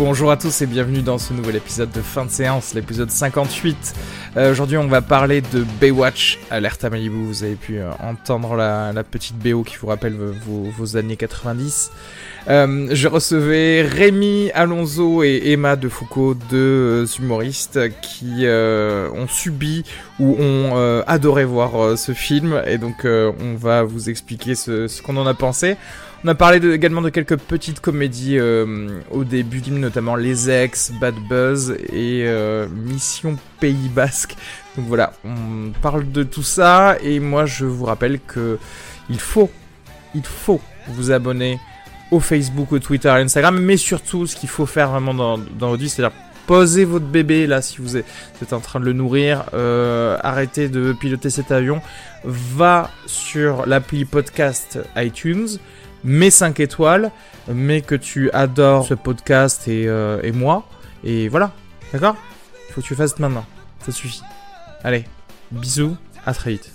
Bonjour à tous et bienvenue dans ce nouvel épisode de fin de séance, l'épisode 58. Euh, Aujourd'hui, on va parler de Baywatch, Alerte à Malibu. Vous avez pu euh, entendre la, petite BO qui vous rappelle vos, années 90. Euh, je recevais Rémi Alonso et Emma de Foucault, deux humoristes qui ont subi ou ont adoré voir ce film. Et donc, on va vous expliquer ce qu'on en a pensé. On a parlé également de quelques petites comédies euh, au début notamment Les Ex, Bad Buzz et euh, Mission Pays Basque. Donc voilà, on parle de tout ça et moi je vous rappelle que il faut, il faut vous abonner au Facebook, au Twitter, à l'Instagram, mais surtout ce qu'il faut faire vraiment dans, dans vie, c'est-à-dire poser votre bébé là si vous êtes, en train de le nourrir, euh, arrêtez de piloter cet avion, va sur l'appli podcast iTunes mets 5 étoiles, mais que tu adores ce podcast et, euh, et moi. Et voilà, d'accord? Il faut que tu fasses maintenant. Ça suffit. Allez, bisous, à très vite.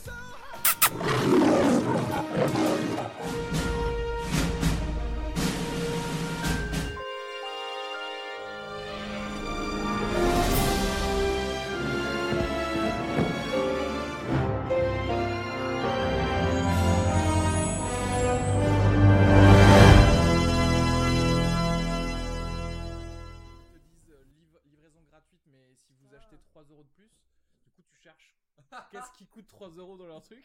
3 euros dans leur truc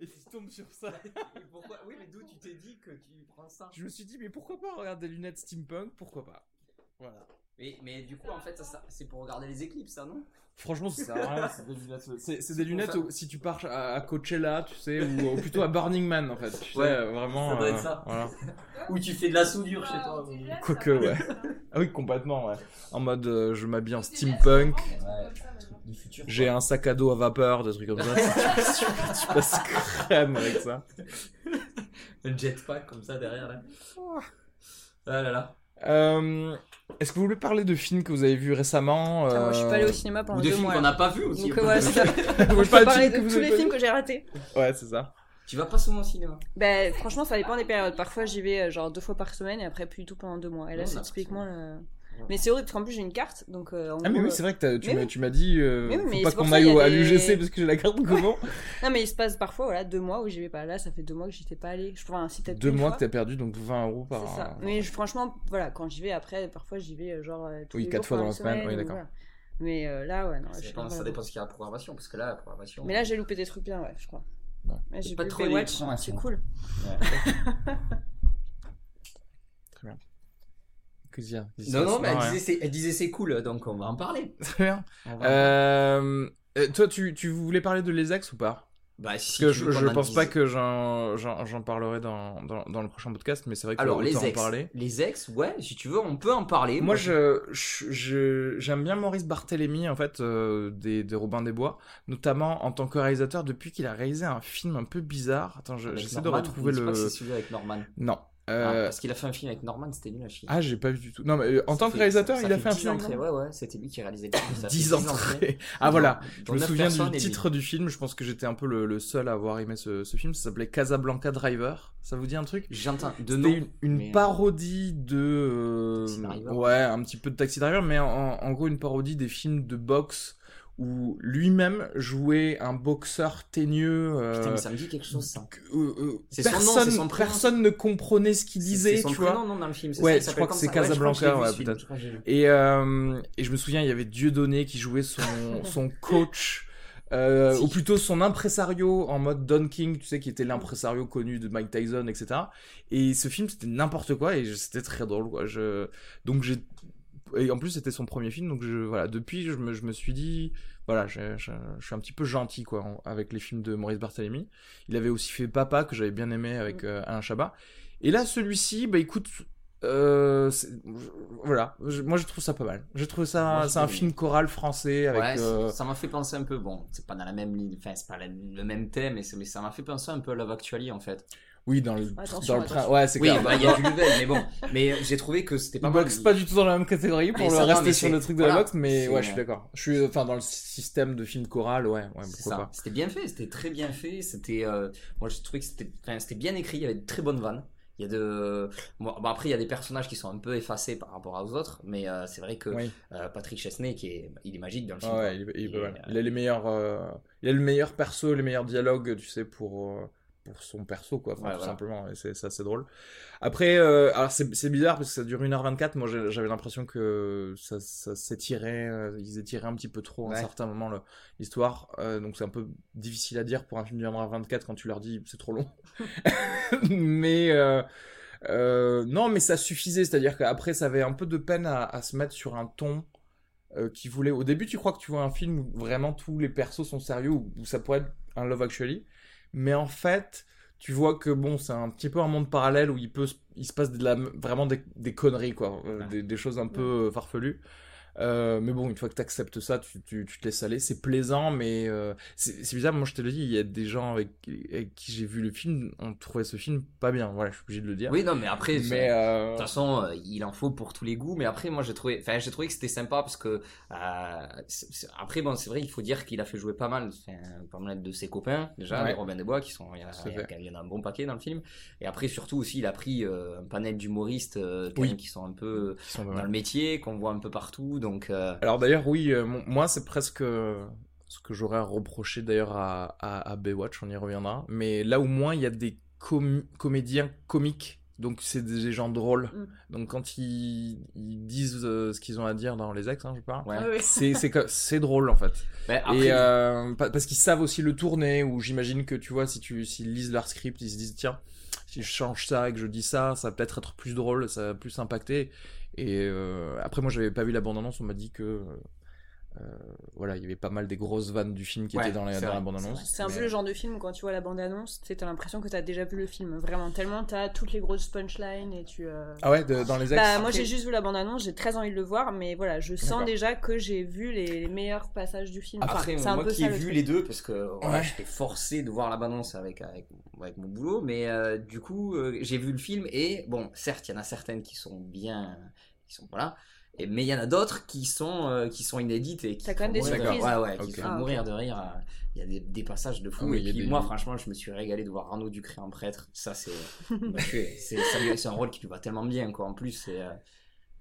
Et tu tombes sur ça. pourquoi Oui, mais d'où tu t'es dit que tu prends ça? Je me suis dit, mais pourquoi pas regarder des lunettes steampunk Pourquoi pas? Voilà. Mais, mais du coup, en fait, ça, c'est pour regarder les éclipses, ça, non? Franchement, ça sert à rien, c'est des lunettes. C'est, des lunettes où, si tu pars à, Coachella, tu sais, ou, plutôt à Burning Man, en fait. Tu ouais, sais, vraiment. Ça doit être ça. Voilà. Ou tu fais de la soudure chez toi. Quoique, ouais. Ah oui, complètement, ouais. En mode, euh, je m'habille en steampunk. J'ai un sac à dos à vapeur, des trucs comme ça. tu, tu, passes crème avec ça. Un jetpack comme ça derrière là. Ah là là. Euh, Est-ce que vous voulez parler de films que vous avez vus récemment euh... Moi, je suis pas allé au cinéma pendant Ou des deux films mois. qu'on n'a pas vus aussi. Donc, ouais, ça. vous je peux parler de, tous les films que j'ai ratés. Ouais, c'est ça. Tu vas pas souvent au cinéma Ben, franchement, ça dépend des périodes. Parfois, j'y vais euh, genre deux fois par semaine et après plus du tout pendant deux mois. Et là, c'est typiquement le... Mais c'est horrible parce qu'en plus j'ai une carte donc. Euh, en ah, mais gros, oui, c'est vrai que tu m'as, tu m'as dit. Euh, mais oui, mais faut pas qu'on aille au- à des- l'UGC parce que j'ai la carte comment? Non, mais il se passe parfois voilà, deux mois où j'y vais pas. Là, ça fait deux mois que j'étais pas allée. Je enfin, si peut-être Deux mois fois. que t'as perdu donc 20 euros par. C'est ça. Mais je- franchement, voilà, quand j'y vais après, parfois j'y vais euh, genre euh, tous Oui, les quatre jours fois dans la une semaine, oui, ou d'accord. voilà. Mais euh, là, ouais, non. Ça je dépend, pas ça dépend ce qu'il y a à la programmation, parce que là, la programmation. Mais là, j'ai loupé des trucs bien, ouais, je crois. J'ai Pas trop les Baywatch, c'est programmations. cool. Que dire Non, non, mais elle disait, c'est, elle disait c'est cool, donc on va en parler. Très bien. Euh, euh, toi, tu, tu voulais parler de Les Ex ou pas? Bah, si Parce que tu je, je pense pas que j'en, j'en, j'en parlerai dans, dans, dans le prochain podcast, mais c'est vrai que Alors, les autant en ex. parler. Les ex, ouais, si tu veux, on peut en parler. Moi, je, je, je- j'aime bien Maurice Barthélémy, en fait, euh, des, des Robin des Bois, notamment en tant que réalisateur, depuis qu'il a réalisé un film un peu bizarre. Attends, je- j'essaie de retrouver je le. pas que c'est celui avec Norman. Non. Ah, Euh, parce qu'il a fait un film avec Norman, c'était nul à chier. Ah, j'ai pas vu du tout. Non, mais euh, en Ça tant que réalisateur, ça il a fait un 10 film. entrées, Ouais, ouais, c'était lui qui réalisait ça fait 10 entrées. Ah, Dont- voilà. Je me souviens du lui. titre du film. Je pense que j'étais un peu le, le seul à avoir aimé ce, ce film. Ça s'appelait Casablanca Driver. Ça vous dit un truc? J'entends de nom. une, une mais, euh, parodie de. euh, Taxi Driver. ouais, un petit peu de Taxi Driver, mais en, en gros une parodie des films de boxe où lui-même jouait un boxeur teigneux. euh, Putain, mais ça me dit quelque chose, ça. euh, euh, C'est son nom, personne, son ne comprenait ce qu'il disait, son tu vois. prénom, non, dans le film. Ouais, ça, je crois que c'est. Ouais, Casablanca, ouais, film, peut-être. Et, euh, et je me souviens, il y avait Dieudonné qui jouait son, son coach Euh, Si. ou plutôt son impresario en mode Don King, tu sais, qui était l'impresario connu de Mike Tyson, etc. Et ce film, c'était n'importe quoi et c'était très drôle, quoi. Je... Donc j'ai... Et en plus, c'était son premier film, donc je... voilà. Depuis, je me, je me suis dit, voilà, je, je- je suis un petit peu gentil, quoi, en- avec les films de Maurice Barthélemy. Il avait aussi fait Papa, que j'avais bien aimé avec Mm. euh, Alain Chabat. Et là, celui-ci, bah écoute, euh, voilà, Je- moi je trouve ça pas mal. Je trouve ça, c'est un film choral français avec. ouais, euh, ça m'a fait penser un peu, bon, c'est pas dans la même ligne, enfin, c'est pas la- le même thème, mais, mais ça m'a fait penser un peu à Love Actually en fait. Oui, dans le, Attention, dans le train. Ouais, c'est Oui, clair. bah, il y a du level, mais bon. Mais j'ai trouvé que c'était pas Il mal. boxe pas du tout dans la même catégorie pour Mais le rester sur le truc de la boxe, mais ouais, je suis d'accord. Je suis, enfin, dans le système de film choral, ouais, ouais, pourquoi ça. pas. C'était bien fait, c'était très bien fait. C'était, euh, moi, je trouvais que c'était, enfin, c'était bien écrit. Il y avait de très bonnes vannes. Il y a de, bon, bon, après, il y a des personnages qui sont un peu effacés par rapport aux autres, mais euh, c'est vrai que Oui. euh, Patrick Chesney, qui est, il est magique dans le Ah film. ouais, il, est- il euh, Il a les meilleurs, euh, il a le meilleur perso, les meilleurs dialogues, tu sais, pour, euh, pour son perso, quoi, enfin, Ouais, tout voilà. simplement, et c'est assez drôle. Après, euh, alors c'est bizarre parce que ça dure 1h24, moi j'avais l'impression que ça, ça s'étirait, euh, ils étiraient un petit peu trop à un certain moment l'histoire, euh, donc c'est un peu difficile à dire pour un film de 1h24 quand tu leur dis c'est trop long. mais non, mais ça suffisait, c'est-à-dire qu'après ça avait un peu de peine à, à se mettre sur un ton qui voulait. Au début, tu crois que tu vois un film où vraiment tous les persos sont sérieux, où, où ça pourrait être un Love Actually, mais en fait, tu vois que bon, c'est un petit peu un monde parallèle où il peut, se- il se passe de la, vraiment des, des conneries quoi, euh, Ouais. des, des choses un peu euh, farfelues. Euh, mais bon, une fois que tu acceptes ça, tu, tu, tu te laisses aller. C'est plaisant, mais euh, c'est c'est bizarre. Moi, je te le dis, il y a des gens avec, avec qui j'ai vu le film, on trouvait ce film pas bien. Voilà, je suis obligé de le dire. Oui, non, mais après, mais euh, De toute façon, il en faut pour tous les goûts, mais après, moi, j'ai trouvé, enfin, j'ai trouvé que c'était sympa parce que, c'est- c'est- après, bon, c'est vrai, il faut dire qu'il a fait jouer pas mal, pas mal de ses copains, déjà, Ouais. les Robin des Bois, qui sont, il y, en a- il y en un bon paquet dans le film. Et après, surtout aussi, il a pris un panel d'humoristes, Oui. qui sont un peu sont dans le métier, qu'on voit un peu partout, donc, euh, Alors d'ailleurs, oui, euh, moi c'est presque euh, ce que j'aurais à reprocher d'ailleurs à, à, à Baywatch, on y reviendra. Mais là au moins il y a des com- comédiens comiques, donc c'est des gens drôles. Mm. Donc quand ils, ils disent euh, ce qu'ils ont à dire dans les ex, hein, je parle, ouais. Ah oui. c'est drôle en fait. Après, Et euh, pa- parce qu'ils savent aussi le tourner, ou j'imagine que tu vois, si tu s'ils lisent leur script, ils se disent tiens, si je change ça et que je dis ça, ça va peut-être être plus drôle, ça va plus impacter. Et euh, après, moi, j'avais pas vu la on m'a dit que euh, voilà, il y avait pas mal des grosses vannes du film qui Ouais, étaient dans, la, la bande-annonce. C'est un Mais- peu le genre de film où quand tu vois la bande-annonce, t'as l'impression que t'as déjà vu le film. Vraiment, tellement t'as toutes les grosses punchlines et tu. euh, Ah ouais, de- dans les ex. Bah, moi j'ai juste vu la bande-annonce, j'ai très envie de le voir, mais voilà, je sens déjà que j'ai vu les, les meilleurs passages du film. Enfin, Après, c'est un moi peu qui ça, ai le vu truc. les deux, parce que voilà, Ouais. j'étais forcé de voir la bande-annonce avec, avec, avec mon boulot, mais euh, du coup, euh, j'ai vu le film et, bon, certes, il y en a certaines qui sont bien, qui sont, voilà, et, mais il y en a d'autres qui sont, euh, qui sont inédites et qui T'as quand même font des mourir de- surprises. Ouais, ouais, qui Ok. font Ah, mourir de rire. euh, Il y a des, des passages de fou. Ah oui, et puis, moi, franchement, je me suis régalé de voir Arnaud Ducré en prêtre. Ça, c'est, bah, c'est un rôle qui lui va tellement bien, quoi. En plus, c'est, euh,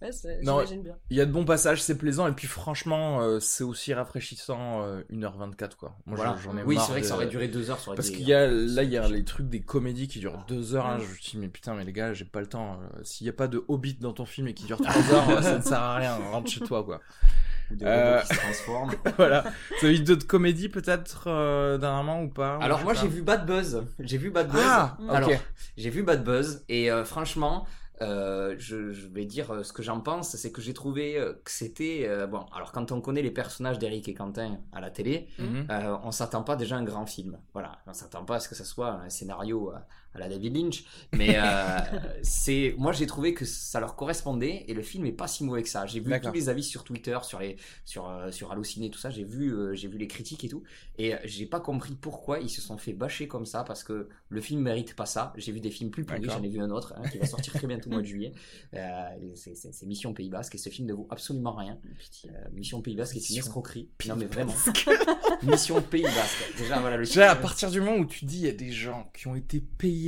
Ouais, Non, bien. Il y a de bons passages, c'est plaisant, et puis franchement, euh, c'est aussi rafraîchissant euh, 1h24 quoi. Moi voilà. j'en ai oui, c'est vrai que ça aurait duré deux heures. ça aurait Parce qu'il y a, là, il y a les trucs des comédies qui durent deux heures. Là, Mm. je me dis, mais putain, mais les gars, j'ai pas le temps. euh, S'il y a pas de Hobbit dans ton film et qui dure trois heures, euh, ça ne sert à rien. Rentre chez toi, quoi. Ou des Euh, robots qui se transforment. voilà. Vous avez vu d'autres comédies, peut-être, euh, dernièrement ou pas Alors moi j'ai vu Bad Buzz. J'ai vu Bad Buzz. Ah, ok. Alors j'ai vu Bad Buzz et euh, franchement euh, je, je vais dire euh, ce que j'en pense, c'est que j'ai trouvé euh, que c'était euh, bon. Alors quand on connaît les personnages d'Eric et Quentin à la télé, Mhm. euh, on s'attend pas déjà à un grand film. Voilà, on s'attend pas à ce que ça soit un scénario à, la David Lynch. Mais euh, c'est, moi j'ai trouvé que ça leur correspondait et le film est pas si mauvais que ça. J'ai vu tous les avis sur Twitter, sur les, sur euh, sur Allociné, tout ça. J'ai vu, euh, j'ai vu les critiques et tout. Et j'ai pas compris pourquoi ils se sont fait bâcher comme ça parce que le film mérite pas ça. J'ai vu des films plus pourris, j'en ai vu un autre hein, qui va sortir très bientôt au mois de juillet. C'est, Mission Pays Basque et ce film ne vaut absolument rien. Mission Pays Basque est une escroquerie. Non mais vraiment. Mission Pays Basque. Déjà voilà le Déjà, à partir du moment où tu dis, il y a des gens qui ont été payés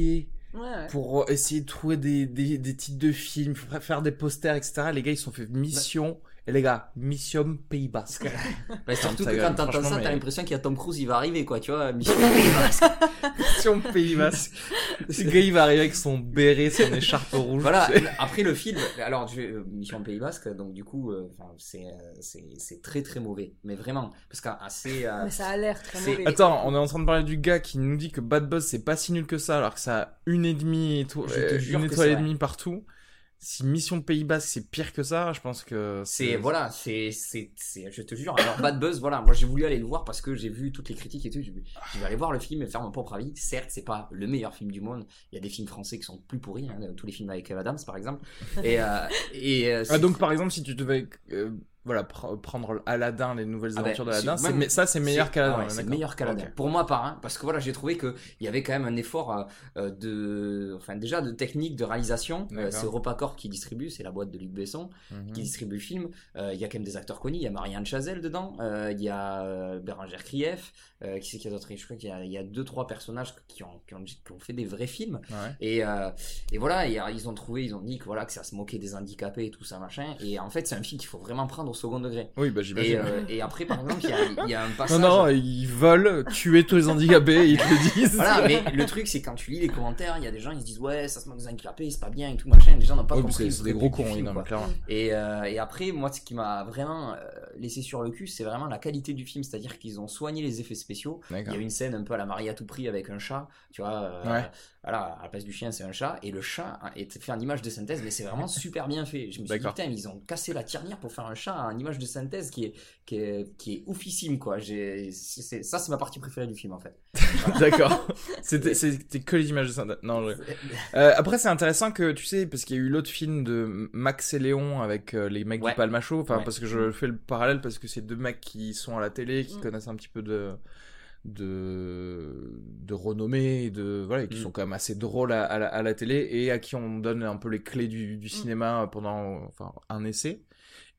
Ouais, ouais. pour essayer de trouver des, des, des titres de films, faire des posters, etc. Les gars, ils se sont fait mission Et les gars, Mission Pays Basque. bah, surtout que quand t'entends ça, t'as l'impression qu'il y a Tom Cruise, il va arriver, quoi, tu vois. Mission Pays Basque. Mission Pays Basque. Ce gars, il va arriver avec son béret, son écharpe rouge. Voilà, après le film, alors je- euh, Mission Pays Basque, donc du coup, euh, c'est euh, c'est c'est très très mauvais, mais vraiment, parce qu'assez. Mais ça a l'air très mauvais. Attends, on est en train de parler du gars qui nous dit que Bad Buzz c'est pas si nul que ça, alors que ça a une et demie éto- Je te euh, une étoile et demie partout. Si Mission Pays Basque c'est pire que ça, je pense que C'est voilà, c'est c'est c'est je te jure. Alors Bad Buzz, voilà, moi j'ai voulu aller le voir parce que j'ai vu toutes les critiques et tout. Je vais aller voir le film et faire mon propre avis. Certes, c'est pas le meilleur film du monde. Il y a des films français qui sont plus pourris, hein, tous les films avec Kev Adams par exemple. Et euh, et euh, Ah, donc par exemple si tu devais euh, voilà pr- prendre Aladdin, les nouvelles Ah ben, aventures d'Aladdin, si- me- ça c'est meilleur qu'Aladdin. ah ouais, on est c'est meilleur qu'Aladdin. Pour moi, pas, hein, parce que voilà, j'ai trouvé que il y avait quand même un effort euh, euh, de, enfin déjà de technique, de réalisation. Euh, c'est Europacorp qui distribue, c'est la boîte de Luc Besson Mhm. qui distribue le film. Euh, Il y a quand même des acteurs connus. Il y a Marianne Chazelle dedans. Il y a Bérangère Krief. Qui c'est qu'il y a d'autres Je crois qu'il y a, il y a deux trois personnages qui ont, qui ont, qui ont fait des vrais films. Ouais. Et, et voilà, et, ils ont trouvé, ils ont dit que voilà que ça se moquait des handicapés et tout ça machin. Et en fait, c'est un film qu'il faut vraiment prendre au second degré. Oui, bah Et, j'imagine. euh, et après, par exemple, il y a, il y a un passage. Non, non, ils veulent tuer tous les handicapés, ils te le disent. Voilà, mais le truc, c'est quand tu lis les commentaires, il y a des gens, ils se disent, ouais, ça se moque des handicapés, c'est pas bien et tout, machin. Les gens n'ont pas Ouais, compris. c'est des gros cons, film, non, clairement. Et, euh, et après, moi, ce qui m'a vraiment euh, laissé sur le cul, c'est vraiment la qualité du film. C'est-à-dire qu'ils ont soigné les effets spéciaux. Il y a une scène un peu à la Marie à tout prix avec un chat, tu vois. euh, Ouais. Voilà, à la place du chien, c'est un chat. Et le chat est fait en image de synthèse, mais c'est vraiment super bien fait. Je me suis dit, putain, ils ont cassé la tiernière pour faire un chat en image de synthèse qui est, qui est, qui est oufissime, quoi. J'ai, c'est- ça, c'est ma partie préférée du film, en fait. D'accord. C'était c'était que les images de synthèse. Non, je- Euh, après, c'est intéressant que tu sais, parce qu'il y a eu l'autre film de Max et Léon avec euh, les mecs Ouais. du Palmacho. Enfin, Ouais. parce que je fais le parallèle parce que c'est deux mecs qui sont à la télé, qui Mm. connaissent un petit peu de de de renommée, de voilà, qui Mm. sont quand même assez drôles à, à la, à la télé et à qui on donne un peu les clés du, du cinéma pendant enfin un essai.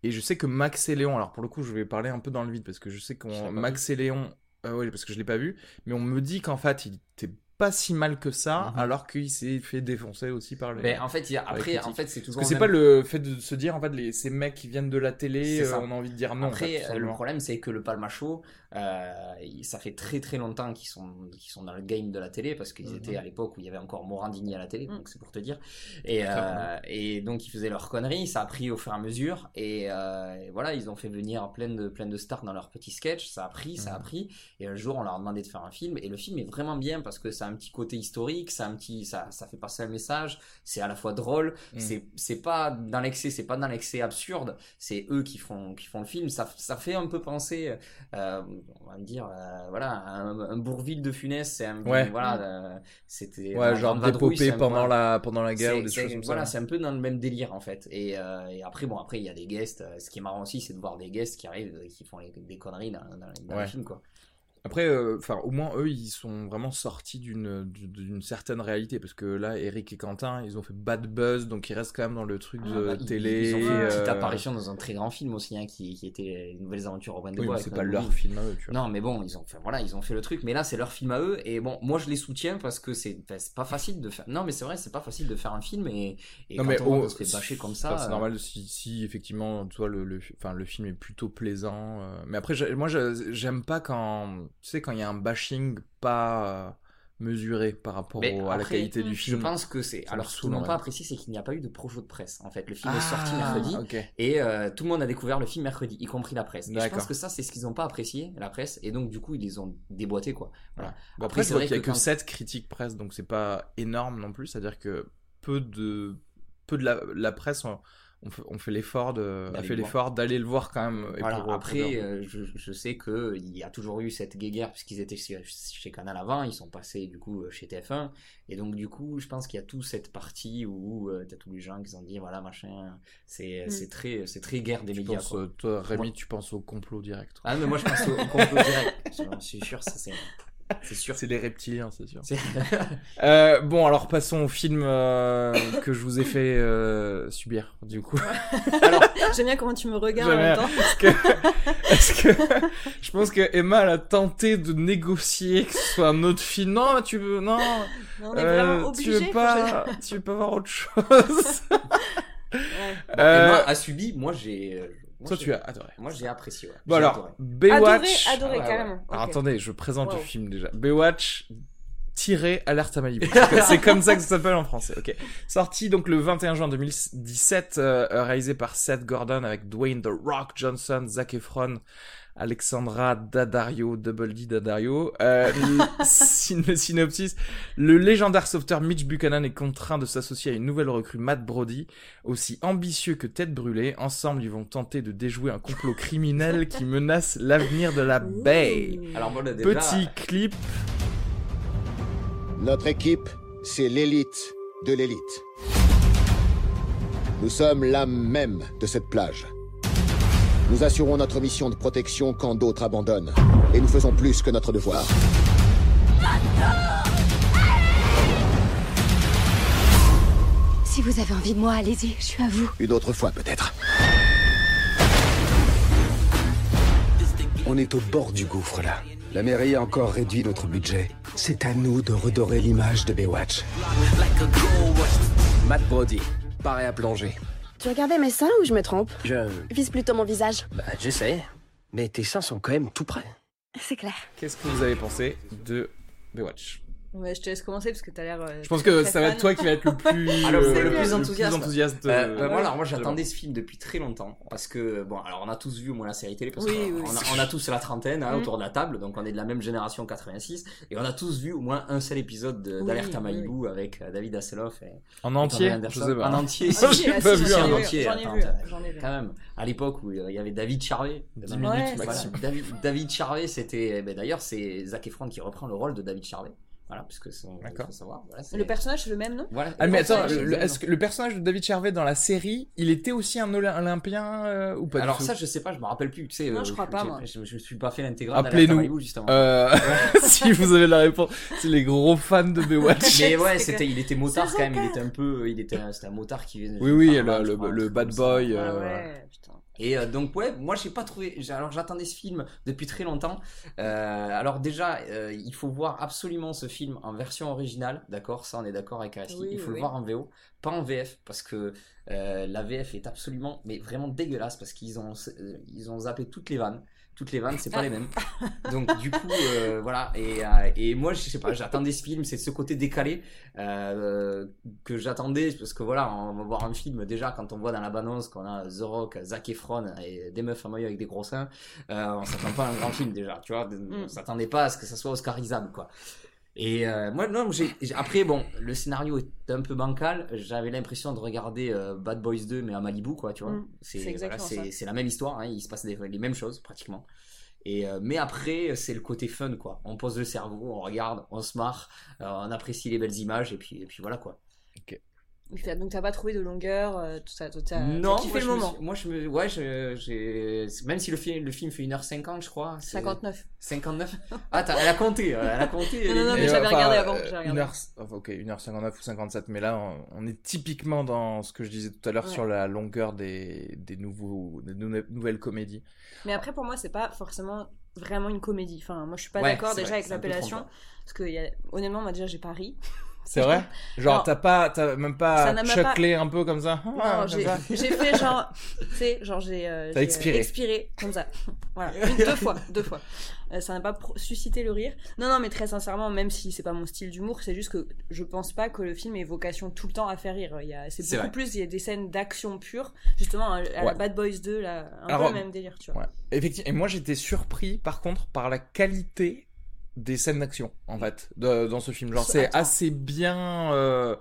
Et je sais que Max et Léon, alors pour le coup, je vais parler un peu dans le vide parce que je sais qu'on Max et Léon, euh, ouais, parce que je l'ai pas vu, mais on me dit qu'en fait, il était pas si mal que ça, Mhm. alors qu'il s'est fait défoncer aussi par les. Ben, en fait, il y a, après, en fait, c'est toujours. Parce que c'est pas le fait de se dire en fait les, ces mecs qui viennent de la télé, euh, on a envie de dire non. en fait, Après, euh, le problème, c'est que le Palma Show, euh, ça fait très très longtemps qu'ils sont, qu'ils sont dans le game de la télé, parce qu'ils Mhm. étaient à l'époque où il y avait encore Morandini à la télé, Mhm. donc c'est pour te dire. Et, euh, et donc, ils faisaient leurs conneries, ça a pris au fur et à mesure, et, et voilà, ils ont fait venir plein de, plein de stars dans leurs petits sketchs, ça a pris, ça a pris, et un jour, on leur a demandé de faire un film, et le film est vraiment bien, parce que ça a un petit côté historique, ça, a un petit, ça, ça fait passer un message, c'est à la fois drôle, Mhm. c'est, c'est pas dans l'excès, c'est pas dans l'excès absurde, c'est eux qui font, qui font le film. Ça, ça fait un peu penser, euh, on va me dire, euh, voilà, un, un Bourville de Funès, c'est un, Ouais. voilà, euh, c'était Ouais, genre d'épopée pendant voilà. la pendant la guerre ou des choses comme voilà, ça. c'est un peu dans le même délire en fait. Et, et après, bon, après il y a des guests. Ce qui est marrant aussi, c'est de voir des guests qui arrivent, qui font les- des conneries dans, dans, dans Ouais. le film, quoi. Après, euh, enfin, au moins eux, ils sont vraiment sortis d'une d'une certaine réalité parce que là, Eric et Quentin, ils ont fait Bad Buzz, donc ils restent quand même dans le truc Ah, de bah, télé. Ils ont fait une petite euh, apparition dans un très grand film aussi, hein, qui, qui était Les Nouvelles Aventures au Bain de Oui, Bois. c'est pas leur film à eux, tu vois. Non, mais bon, ils ont, voilà, ils ont fait le truc, mais là c'est leur film à eux, et bon, moi je les soutiens parce que c'est, pas facile de faire. Non, mais c'est vrai, c'est pas facile de faire un film et, et Non, quand mais on oh, se fait bâcher comme ça. c'est euh, normal si, si effectivement, toi, le, le, enfin, le film est plutôt plaisant. Mais après, moi, j'aime pas quand, tu sais, quand il y a un bashing pas euh, mesuré par rapport à la qualité du Je film. pense que c'est. Alors, ce qu'ils n'ont pas apprécié, c'est qu'il n'y a pas eu de projet de presse. En fait, le film Ah, est sorti mercredi. Et euh, tout le monde a découvert le film mercredi, y compris la presse. Et je pense que ça, c'est ce qu'ils n'ont pas apprécié, la presse, et donc du coup, ils les ont déboîtés, quoi. Voilà. Bon, Après, après, c'est je vrai qu'il y a que que quand- 7 critiques presse, donc c'est pas énorme non plus. C'est-à-dire que peu de, peu de la, la presse ont, ont fait, l'effort de, a D'aller fait le l'effort d'aller le voir quand même. et Voilà. pour- pour Après, euh, je, je sais que il y a toujours eu cette guéguerre puisqu'ils étaient chez, chez Canal avant, ils sont passés du coup euh, chez TF1, et donc du coup, je pense qu'il y a toute cette partie où euh, t'as tous les gens qui ont dit voilà machin, c'est Mm. c'est très c'est très guerre des tu médias. penses, quoi. toi, Rémi, Moi- tu penses au complot direct. Ah mais moi je pense au, au complot direct. J'en suis sûr, ça c'est c'est sûr. C'est les reptiliens, c'est sûr. Euh, bon, alors passons au film euh, que je vous ai fait euh, subir, du coup. J'aime bien comment tu me regardes en même temps. Parce que, parce que je pense que Emma elle a tenté de négocier que ce soit un autre film. Non, tu veux, non, On est euh, vraiment tu veux pas, tu veux pas voir autre chose. Ouais. Bon, Euh, Emma a subi, moi j'ai Toi, tu as adoré. Moi, j'ai apprécié. Ouais. Bon, alors, Baywatch. Adoré, adoré, carrément. Alors, attendez, je présente le film déjà. Baywatch tiré alerte à Malibu. c'est comme ça que ça s'appelle en français. Ok. Sorti donc le 21 juin 2017, euh, réalisé par Seth Gordon avec Dwayne The Rock Johnson, Zac Efron, Alexandra Daddario, Double D Daddario. Euh, le synopsis. Le légendaire sauveteur Mitch Buchanan est contraint de s'associer à une nouvelle recrue Matt Brody, aussi ambitieux que tête brûlée. Ensemble, ils vont tenter de déjouer un complot criminel qui menace l'avenir de la baie. Alors, Petit clip. Notre équipe, c'est l'élite de l'élite. Nous sommes l'âme même de cette plage. Nous assurons notre mission de protection quand d'autres abandonnent. Et nous faisons plus que notre devoir. Si vous avez envie de moi, allez-y, je suis à vous. Une autre fois, peut-être. On est au bord du gouffre, là. La mairie a encore réduit notre budget. C'est à nous de redorer l'image de Baywatch. Matt Brody, pareil à plonger. Tu regardais mes seins ou je me trompe Je... Vise plutôt mon visage. Bah, j'essaie. Mais tes seins sont quand même tout près. C'est clair. Qu'est-ce que vous avez pensé de Baywatch Ouais, je te laisse commencer parce que t'as l'air. Euh, je pense que ça va être toi qui va être le plus, alors, le, le, plus enthousiaste. Le plus enthousiaste euh, bah, moi, alors, moi j'attendais ce film depuis très longtemps parce que bon, alors on a tous vu au moins la série télé parce oui, qu'on oui, on, a, tous la trentaine hein, mm. autour de la table, donc on est de la même génération 86 et on a tous vu au moins un seul épisode d'Alerte à Malibu avec euh, David Hasselhoff. Et en entier, je sais pas. En entier, si, j'ai pas vu en entier. Quand même, à l'époque où il y avait David Charvet. 10 minutes. David Charvet, c'était eh ben, d'ailleurs c'est Zac Efron qui reprend le rôle de David Charvet. Voilà, puisque c'est faut savoir. Voilà, le personnage, c'est le même, non? Voilà, ah, mais attends, le, est-ce que le personnage de David Charvet dans la série, il était aussi un Olympien euh, ou pas Alors ça, je sais pas, je me rappelle plus. Tu sais, non, euh, je crois pas, moi. Je, je, suis pas fait l'intégrale Appelez-nous, justement. Euh, si vous avez la réponse. C'est les gros fans de Baywatch. mais ouais, c'était, il était motard quand même. Il était un peu, il était, c'était un motard qui. Oui, oui, le, le, bad boy. Ah ouais, putain. Et euh, donc ouais, moi j'ai pas trouvé. Alors j'attendais ce film depuis très longtemps. Euh, alors déjà, euh, il faut voir absolument ce film en version originale, d'accord? Ça, on est d'accord avec Ariski. il faut le voir en VO, pas en VF, parce que la VF est absolument, mais vraiment dégueulasse, parce qu'ils ont ils ont zappé toutes les vannes toutes les vannes c'est pas les mêmes. Donc du coup euh, voilà. Et, euh, et moi je sais pas j'attendais ce film c'est ce côté décalé euh, que j'attendais parce que voilà on va voir un film déjà quand on voit dans la bannonce qu'on a The Rock Zac Efron et des meufs à maillot avec des gros seins on s'attend pas à un grand film déjà tu vois. On mm. s'attendait pas à ce que ça soit oscarisable quoi et euh, moi, non, j'ai, après, bon, le scénario est un peu bancal. J'avais l'impression de regarder euh, Bad Boys 2, mais à Malibu, quoi, tu vois. Mm, c'est, voilà, c'est, c'est la même histoire, hein, il se passe les mêmes choses, pratiquement. Et, euh, mais après, c'est le côté fun, quoi. On pose le cerveau, on regarde, on se marre, on apprécie les belles images, et puis, et puis voilà, quoi. Ok. Donc t'as pas trouvé de longueur, euh, tout ça, tout ça. Non, kiffé le moment. moi je me, ouais, j'ai, même si le film, le film fait 1h50 je crois. 59. 59. Ah, elle a compté, elle a compté. non, non, mais j'avais regardé avant. Regardé. 1h, ok, 1h59 ou 57, mais là on, est typiquement dans ce que je disais tout à l'heure sur la longueur des, des nouveaux, des nouvelles comédies. Mais après pour moi c'est pas forcément vraiment une comédie. Enfin, moi je suis pas d'accord déjà avec l'appellation, parce que y a, honnêtement, moi déjà j'ai pas ri. C'est vrai? Genre, t'as pas, t'as même pas chucklé un peu comme ça? Non, ah, j'ai fait genre, tu sais, genre j'ai euh, expiré. expiré comme ça. Voilà, deux fois, deux fois. Euh, ça n'a pas suscité le rire. Non, non, mais très sincèrement, même si c'est pas mon style d'humour, c'est juste que je pense pas que le film ait vocation tout le temps à faire rire. C'est beaucoup plus, il y a des scènes d'action pure, justement à, la Bad Boys 2, là, un peu le même délire, tu vois. Ouais. Effectivement. Et moi, j'étais surpris, par contre, par la qualité des scènes d'action en fait dans ce film. Genre c'est assez bien euh,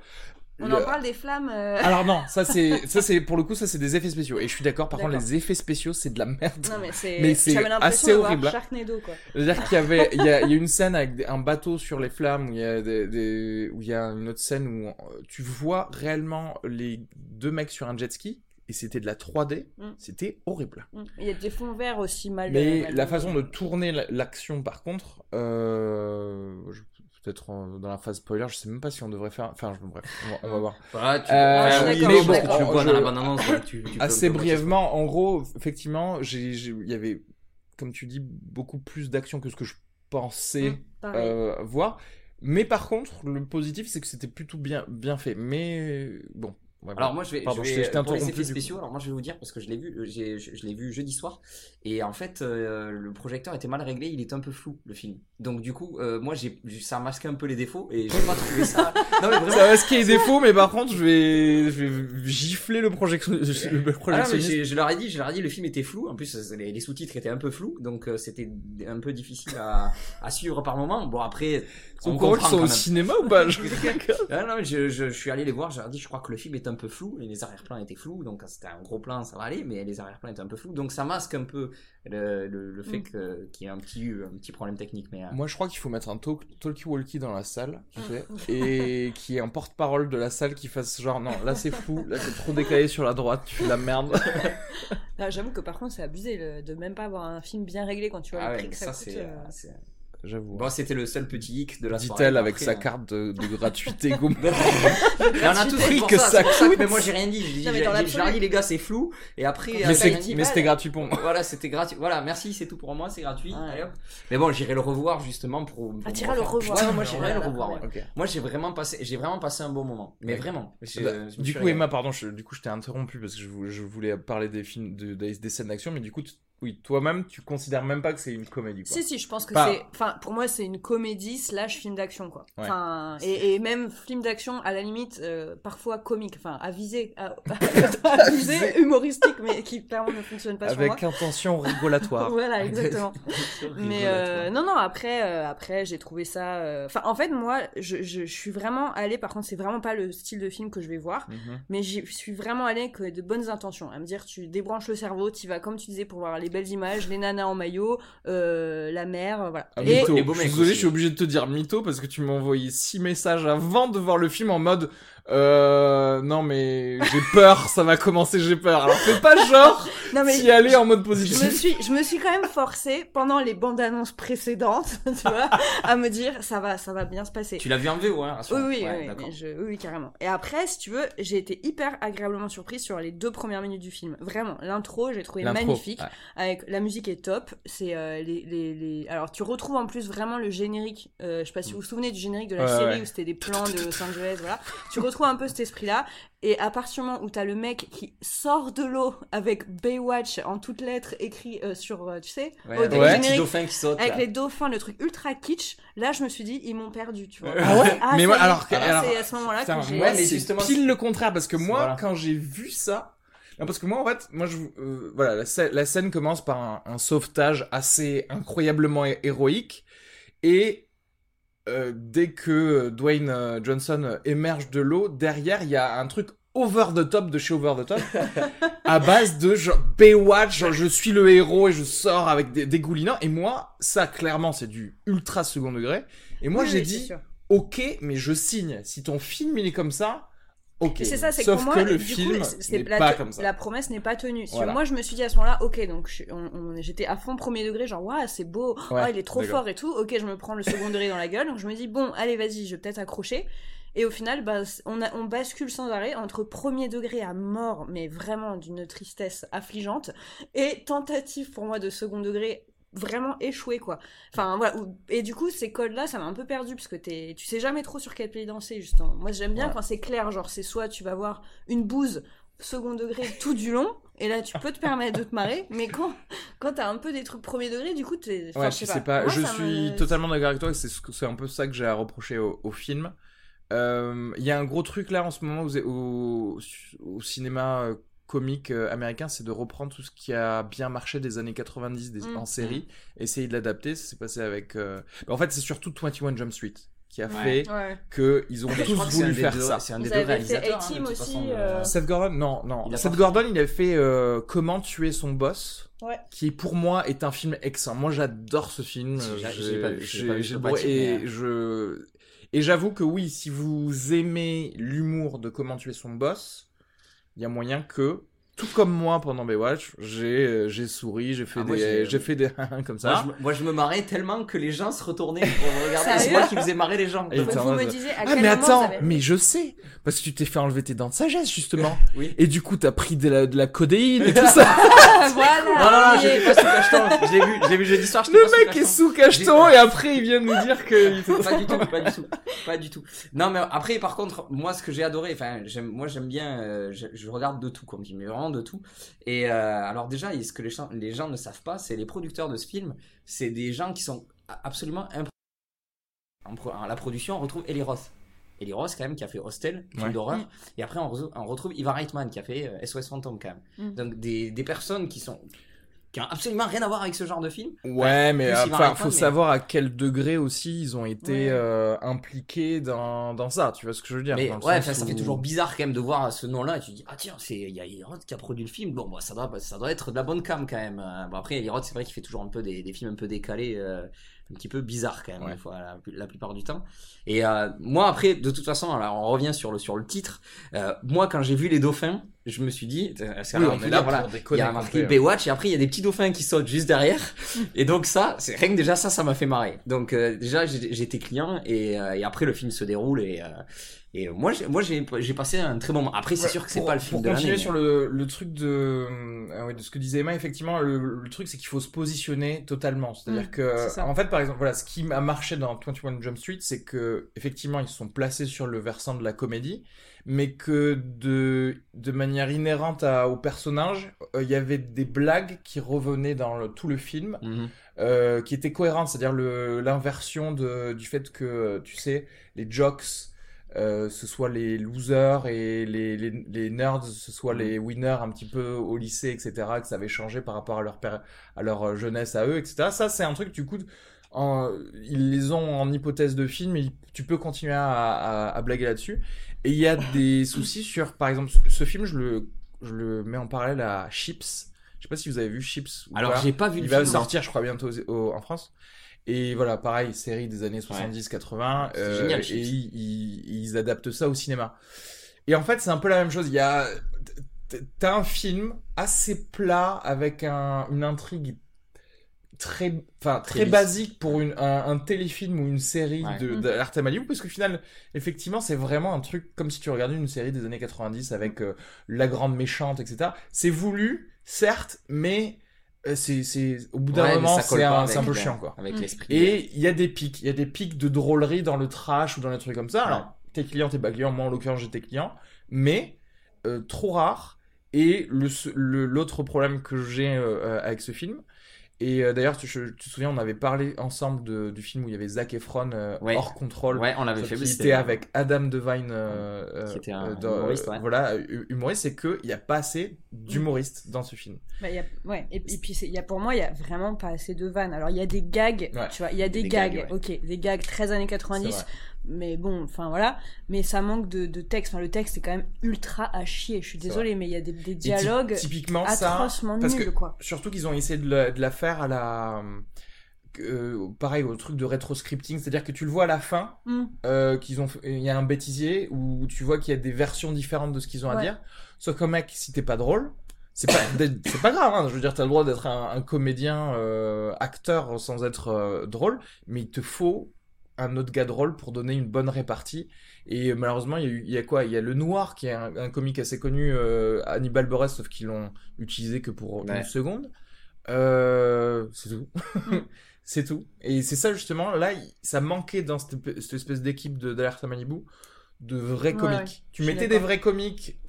on en parle des flammes euh. alors non ça c'est ça c'est pour le coup ça c'est des effets spéciaux. Et je suis d'accord par contre les effets spéciaux c'est de la merde. Non mais c'est assez horrible Sharknado quoi. C'est à dire qu'il y avait il y a, il y a une scène avec un bateau sur les flammes où il y a des, où il y a une autre scène où tu vois réellement les deux mecs sur un jet ski et c'était de la 3D, mm. c'était horrible. Mm. Il y a des fonds verts aussi mal. Mais la façon de tourner l'action, par contre, euh, peut-être dans la phase spoiler, je sais même pas si on devrait faire. Enfin, je... bref, on va, voir. Tu... euh, oui, mais bon, tu vois dans la bande annonce. Tu, tu assez brièvement, en gros, effectivement, il y avait, comme tu dis, beaucoup plus d'action que ce que je pensais mm, euh, voir. Mais par contre, le positif, c'est que c'était plutôt bien, bien fait. Mais bon, Ouais, Alors moi je vais, Pardon, je vais je pour les effets spéciaux. Alors moi je vais vous dire parce que je l'ai vu, euh, je, je l'ai vu jeudi soir et en fait euh, le projecteur était mal réglé, il était un peu flou le film. Donc du coup euh, moi j'ai, ça a masqué un peu les défauts et j'ai pas trouvé ça. Non mais vraiment. Ça skier les défauts, mais par contre, je vais, je vais gifler le, projection... le Ah je leur ai dit, je leur ai dit, le film était flou. En plus, les, les sous-titres étaient un peu flous, donc euh, c'était un peu difficile à, à suivre par moment. Bon après, Ils sont on comprend sont quand au cinéma ou pas Je- Ah non, je, je, je suis allé les voir, j'ai dit, je crois que le film est un peu flou, et les arrière-plans étaient flous, donc c'était un gros plan, ça va aller, mais les arrière-plans étaient un peu flous, donc ça masque un peu le, le, le fait Mm. que- qu'il y a un petit, un petit problème technique. Mais, euh, Moi, je crois qu'il faut mettre un talk- talkie-walkie dans la salle, tu Mm. sais, et qui est un porte-parole de la salle qui fasse genre, non, là c'est flou, là c'est trop décalé sur la droite, tu fais de la merde. Ah, J'avoue que par contre, c'est abusé le- de même pas avoir un film bien réglé quand tu vois ah le ouais, prix que ça, ça, coûte. Euh. euh, J'avoue. Bon, c'était le seul petit hic de la soirée. Dit-elle avec Après, sa euh, carte de, de gratuité gomme. Et on a tous pris que ça, pour ça coûte. mais moi j'ai rien dit. J'ai dit, Non, mais j'ai- dans j'ai- l'absolu. j'ai rien dit, les gars, c'est flou. Et après, Mais mais c'était gratuit pour moi. Voilà, c'était gratuit. Voilà, merci, c'est tout pour moi, c'est gratuit. Ouais. Allez, hop. Mais bon, j'irai le revoir justement pour. pour Ah, t'iras le revoir. Moi j'irai le revoir. ouais. Moi j'ai vraiment passé, j'ai vraiment passé un bon moment. Mais vraiment. Je- Bah, je du coup. Emma, pardon, je, du coup, je t'ai interrompu parce que je, vou- je voulais parler des films, de, des, scènes d'action, mais du coup, oui, toi-même, tu considères même pas que c'est une comédie, quoi. Si, si, je pense que Pas- c'est. Enfin, pour moi, c'est une comédie slash film d'action, quoi. Ouais. Enfin, et, et même film d'action, à la limite, euh, parfois comique. Enfin, avisé. à- avisé, humoristique, mais qui clairement ne fonctionne pas sur moi. Avec intention rigolatoire. Voilà, exactement. Mais euh, non, non, après, euh, après j'ai trouvé ça. Enfin, en fait, moi, je, je, je suis vraiment allée. Par contre, c'est vraiment pas le style de film que je vais voir. Mhm. Mais j'y suis vraiment allée avec de bonnes intentions. À me dire, tu débranches le cerveau, tu vas, comme tu disais, pour voir les belles images, les nanas en maillot, euh, la mer, euh, voilà. Ah, Et mytho. les beaux je suis mecs désolé, aussi. je suis obligé de te dire mytho parce que tu m'as envoyé six messages avant de voir le film en mode euh, non mais j'ai peur, ça va commencer, j'ai peur. Alors fais pas genre non, mais d'y aller en mode je me positif. suis, je me suis quand même forcée pendant les bandes annonces précédentes, tu vois, à me dire, ça va, ça va bien se passer. Tu l'as vu en VO, hein Oui, oui, Ouais, oui, je- oui, carrément. Et après, si tu veux, j'ai été hyper agréablement surprise sur les deux premières minutes du film. Vraiment, l'intro, j'ai trouvé magnifique. ouais. Avec la musique est top. C'est euh, les, les, les- alors tu retrouves en plus vraiment le générique. euh, je sais pas si vous vous souvenez du générique de la Ouais, série ouais. où c'était des plans de Los Angeles, voilà. Tu retrouves un peu cet esprit-là. Et à partir du moment où t'as le mec qui sort de l'eau avec Baywatch en toutes lettres écrit euh, sur, euh, tu sais, Ouais, au avec début le du petit générique, dauphin qui saute. avec là. les dauphins, le truc ultra kitsch. Là, je me suis dit, ils m'ont perdu, tu vois. Ah ouais Ah, Mais moi, alors Ah, alors- c'est à ce moment-là que j'ai. Ouais, justement, pile le contraire parce que moi, Voilà. quand j'ai vu ça, non, parce que moi, en fait, moi, je, euh, voilà, la, scè- la scène commence par un, un sauvetage assez incroyablement hé- héroïque et euh, dès que Dwayne euh, Johnson euh, émerge de l'eau, derrière, il y a un truc over the top de chez over the top à base de genre Baywatch, genre je suis le héros et je sors avec des dégoulinants et moi, ça clairement, c'est du ultra second degré. Et moi, Oui, j'ai oui, dit, ok, mais je signe. Si ton film il est comme ça, C'est ça, c'est que Sauf pour moi, que le du film la, pas comme ça. la promesse n'est pas tenue. Voilà. Moi, je me suis dit à ce moment-là, ok, donc j'étais à fond premier degré, genre, waouh, c'est beau, Ouais, oh, il est trop fort et tout. Ok, je me prends le second degré dans la gueule, donc je me dis, bon, allez, vas-y, je vais peut-être accrocher. Et au final, bah, on, a, on bascule sans arrêt entre premier degré à mort, mais vraiment d'une tristesse affligeante, et tentative pour moi de second degré vraiment échoué quoi. Enfin voilà et du coup ces codes là ça m'a un peu perdu parce que t'es tu sais jamais trop sur quel pays danser justement. Moi j'aime bien Ouais. quand c'est clair genre c'est soit tu vas voir une bouse second degré tout du long et là tu peux te permettre de te marrer mais quand quand t'as un peu des trucs premier degré du coup t'es enfin, Ouais, je sais pas. Moi, je suis me- totalement d'accord avec toi. et C'est c'est un peu ça que j'ai à reprocher au, au film. Euh, Il y a un gros truc là en ce moment au, au, au cinéma euh, comique euh, américain, c'est de reprendre tout ce qui a bien marché des années 90 des- Mm. en série, essayer de l'adapter. Ça s'est passé avec. euh, En fait, c'est surtout 21 Jump Street qui a Ouais. fait Ouais. que ils ont je tous voulu faire deux- ça. C'est un des deux fait réalisateurs. hein, de aussi, façon, euh, Seth Gordon, non, non. Seth Gordon, il a fait euh, Comment tuer son boss, Ouais. qui pour moi est un film excellent. Moi, j'adore ce film. Et je et j'avoue que oui, si vous aimez l'humour de Comment tuer son boss, il y a moyen que tout comme moi pendant Baywatch, j'ai euh, j'ai souri, j'ai fait Ah, des j'ai- j'ai fait des comme ça. Moi je, me- moi, je me marrais tellement que les gens se retournaient pour me regarder. C'est moi qui faisais marrer les gens. Et Vous, me disiez à Ah quel mais moment attends, avez- mais je sais parce que tu t'es fait enlever tes dents de sagesse justement. Oui. Et du coup t'as pris de la, de la codéine et tout ça. Ah, voilà. Non, non, non, j'étais pas sous cacheton. Je l'ai vu, je l'ai vu jeudi soir. Le pas sous mec est sous cacheton et après il vient de nous dire que pas du tout, pas du tout, pas du tout. Non, mais après, par contre, moi, ce que j'ai adoré, enfin, j'aime, moi, j'aime bien, euh, je, je regarde de tout, comme je de tout. Et euh, alors déjà, ce que les gens, les gens ne savent pas, c'est les producteurs de ce film, c'est des gens qui sont absolument imp- en la production, on retrouve Eli Roth. Eli Roth, quand même, qui a fait Hostel, film Ouais. d'horreur. Mm. Et après, on, re- on retrouve Ivan Reitman, qui a fait euh, SOS Fantôme, quand même. Mm. Donc, des, des personnes qui sont qui ont absolument rien à voir avec ce genre de film. Ouais, mais enfin, faut mais- savoir à quel degré aussi ils ont été Ouais. euh, impliqués dans, dans ça. Tu vois ce que je veux dire Mais ouais, enfin, ça où- fait toujours bizarre quand même de voir ce nom-là et tu te dis ah tiens c'est il y a Eli Roth qui a produit le film bon bah, ça doit ça doit être de la bonne cam quand même. Bon après Eli Roth c'est vrai qu'il fait toujours un peu des, des films un peu décalés euh, un petit peu bizarres quand même Ouais. des fois la, la plupart du temps. Et euh, moi après de toute façon alors on revient sur le sur le titre. Euh, moi quand j'ai vu les dauphins je me suis dit parce que, Oui, voilà, il y a marqué même. Baywatch et après il y a des petits dauphins qui sautent juste derrière et donc ça c'est rien que déjà ça ça m'a fait marrer donc euh, déjà j'ai- j'étais client et, euh, et après le film se déroule et euh, et moi j'ai moi j'ai j'ai passé un très bon moment après c'est Ouais, sûr que c'est pour- pas le film Pour de continuer l'année sur le, le truc de, euh, ouais, de ce que disait Emma, effectivement, le, le truc c'est qu'il faut se positionner totalement. C'est-à-dire Mm, que, c'est ça. en fait, par exemple, voilà, ce qui a marché dans 21 Jump Street, c'est que effectivement ils se sont placés sur le versant de la comédie, mais que de, de manière inhérente à, au personnage, euh, il y avait des blagues qui revenaient dans le- tout le film. Mhm. euh, qui était cohérente, c'est-à-dire le- l'inversion de- du fait que, euh, tu sais, les jocks, euh, ce soit les losers et les, les, les nerds, ce soit Mhm. les winners un petit peu au lycée, etc., que ça avait changé par rapport à leur, à leur euh, jeunesse à eux, etc. Ça, c'est un truc, du coup, en- ils les ont en hypothèse de film, et tu peux continuer à, à, à blaguer là-dessus. Et il y a des soucis sur, par exemple, ce, film, je le, je le mets en parallèle à Chips. Je sais pas si vous avez vu Chips ou alors j'ai pas vu Il le va film sortir, je crois, bientôt aux- en France. Et voilà, pareil, série des années 70-80. C'est euh, génial, et ils, adaptent ça au cinéma. Et en fait, c'est un peu la même chose. Il y a, t'as un film assez plat avec un, une intrigue très, enfin très, basique pour une, un, un téléfilm ou une série Ouais. de Malibu, parce qu'au final, effectivement, c'est vraiment un truc comme si tu regardais une série des années 90 avec euh, la grande méchante, etc. C'est voulu, certes, mais c'est, c'est, au bout d'un Ouais, moment, c'est un, un peu chiant, quoi. avec Mm. l'esprit Et il y a des pics, il y a des pics de drôlerie dans le trash ou dans les trucs comme ça. Ouais. Alors, t'es client, t'es pas client, moi en l'occurrence j'étais client, mais euh, trop rare. Et le l'autre problème que j'ai euh, euh, avec ce film, et euh, d'ailleurs tu, je- tu te souviens, on avait parlé ensemble de- du film où il y avait Zac Efron euh, Ouais. hors contrôle. ouais on l'avait fait mais était avec Adam Devine, euh, euh, Qui était un euh, humoriste, ouais. voilà, hu- humoriste, c'est qu'il n'y a pas assez d'humoristes dans ce film. Bah, il y a, ouais, et, et puis y a, pour moi, il y a vraiment pas assez de vannes. Alors il y a des gags, Ouais. tu vois, il y a des, Des gags, gags, ouais. ok, des gags 13 années C'est 90, vrai. Mais bon, enfin voilà, mais ça manque de, de texte. Enfin, le texte est quand même ultra à chier. Je suis désolée, mais il y a des, dialogues typiquement ça, atrocement parce nuls, que quoi. surtout qu'ils ont essayé de la, de la faire à la euh, pareil au truc de rétroscripting c'est à dire que tu le vois à la fin Mm. euh, qu'ils ont il y a un bêtisier où tu vois qu'il y a des versions différentes de ce qu'ils ont à dire sauf qu'un mec si t'es pas drôle c'est pas c'est pas grave hein, je veux dire t'as le droit d'être un, un comédien euh, acteur sans être euh, drôle mais il te faut un autre gars drôle pour donner une bonne répartie. Et malheureusement il y a, eu- il y a quoi? Il y a le noir qui est un, un comique assez connu euh, Hannibal Buress sauf qu'ils l'ont utilisé que pour Ouais. une seconde euh, c'est tout. Mm. c'est tout. Et c'est ça justement là ça manquait dans cette, espèce d'équipe de d'Alerte à Malibu de vrais Ouais, comiques. Ouais, tu mettais des vrais comiques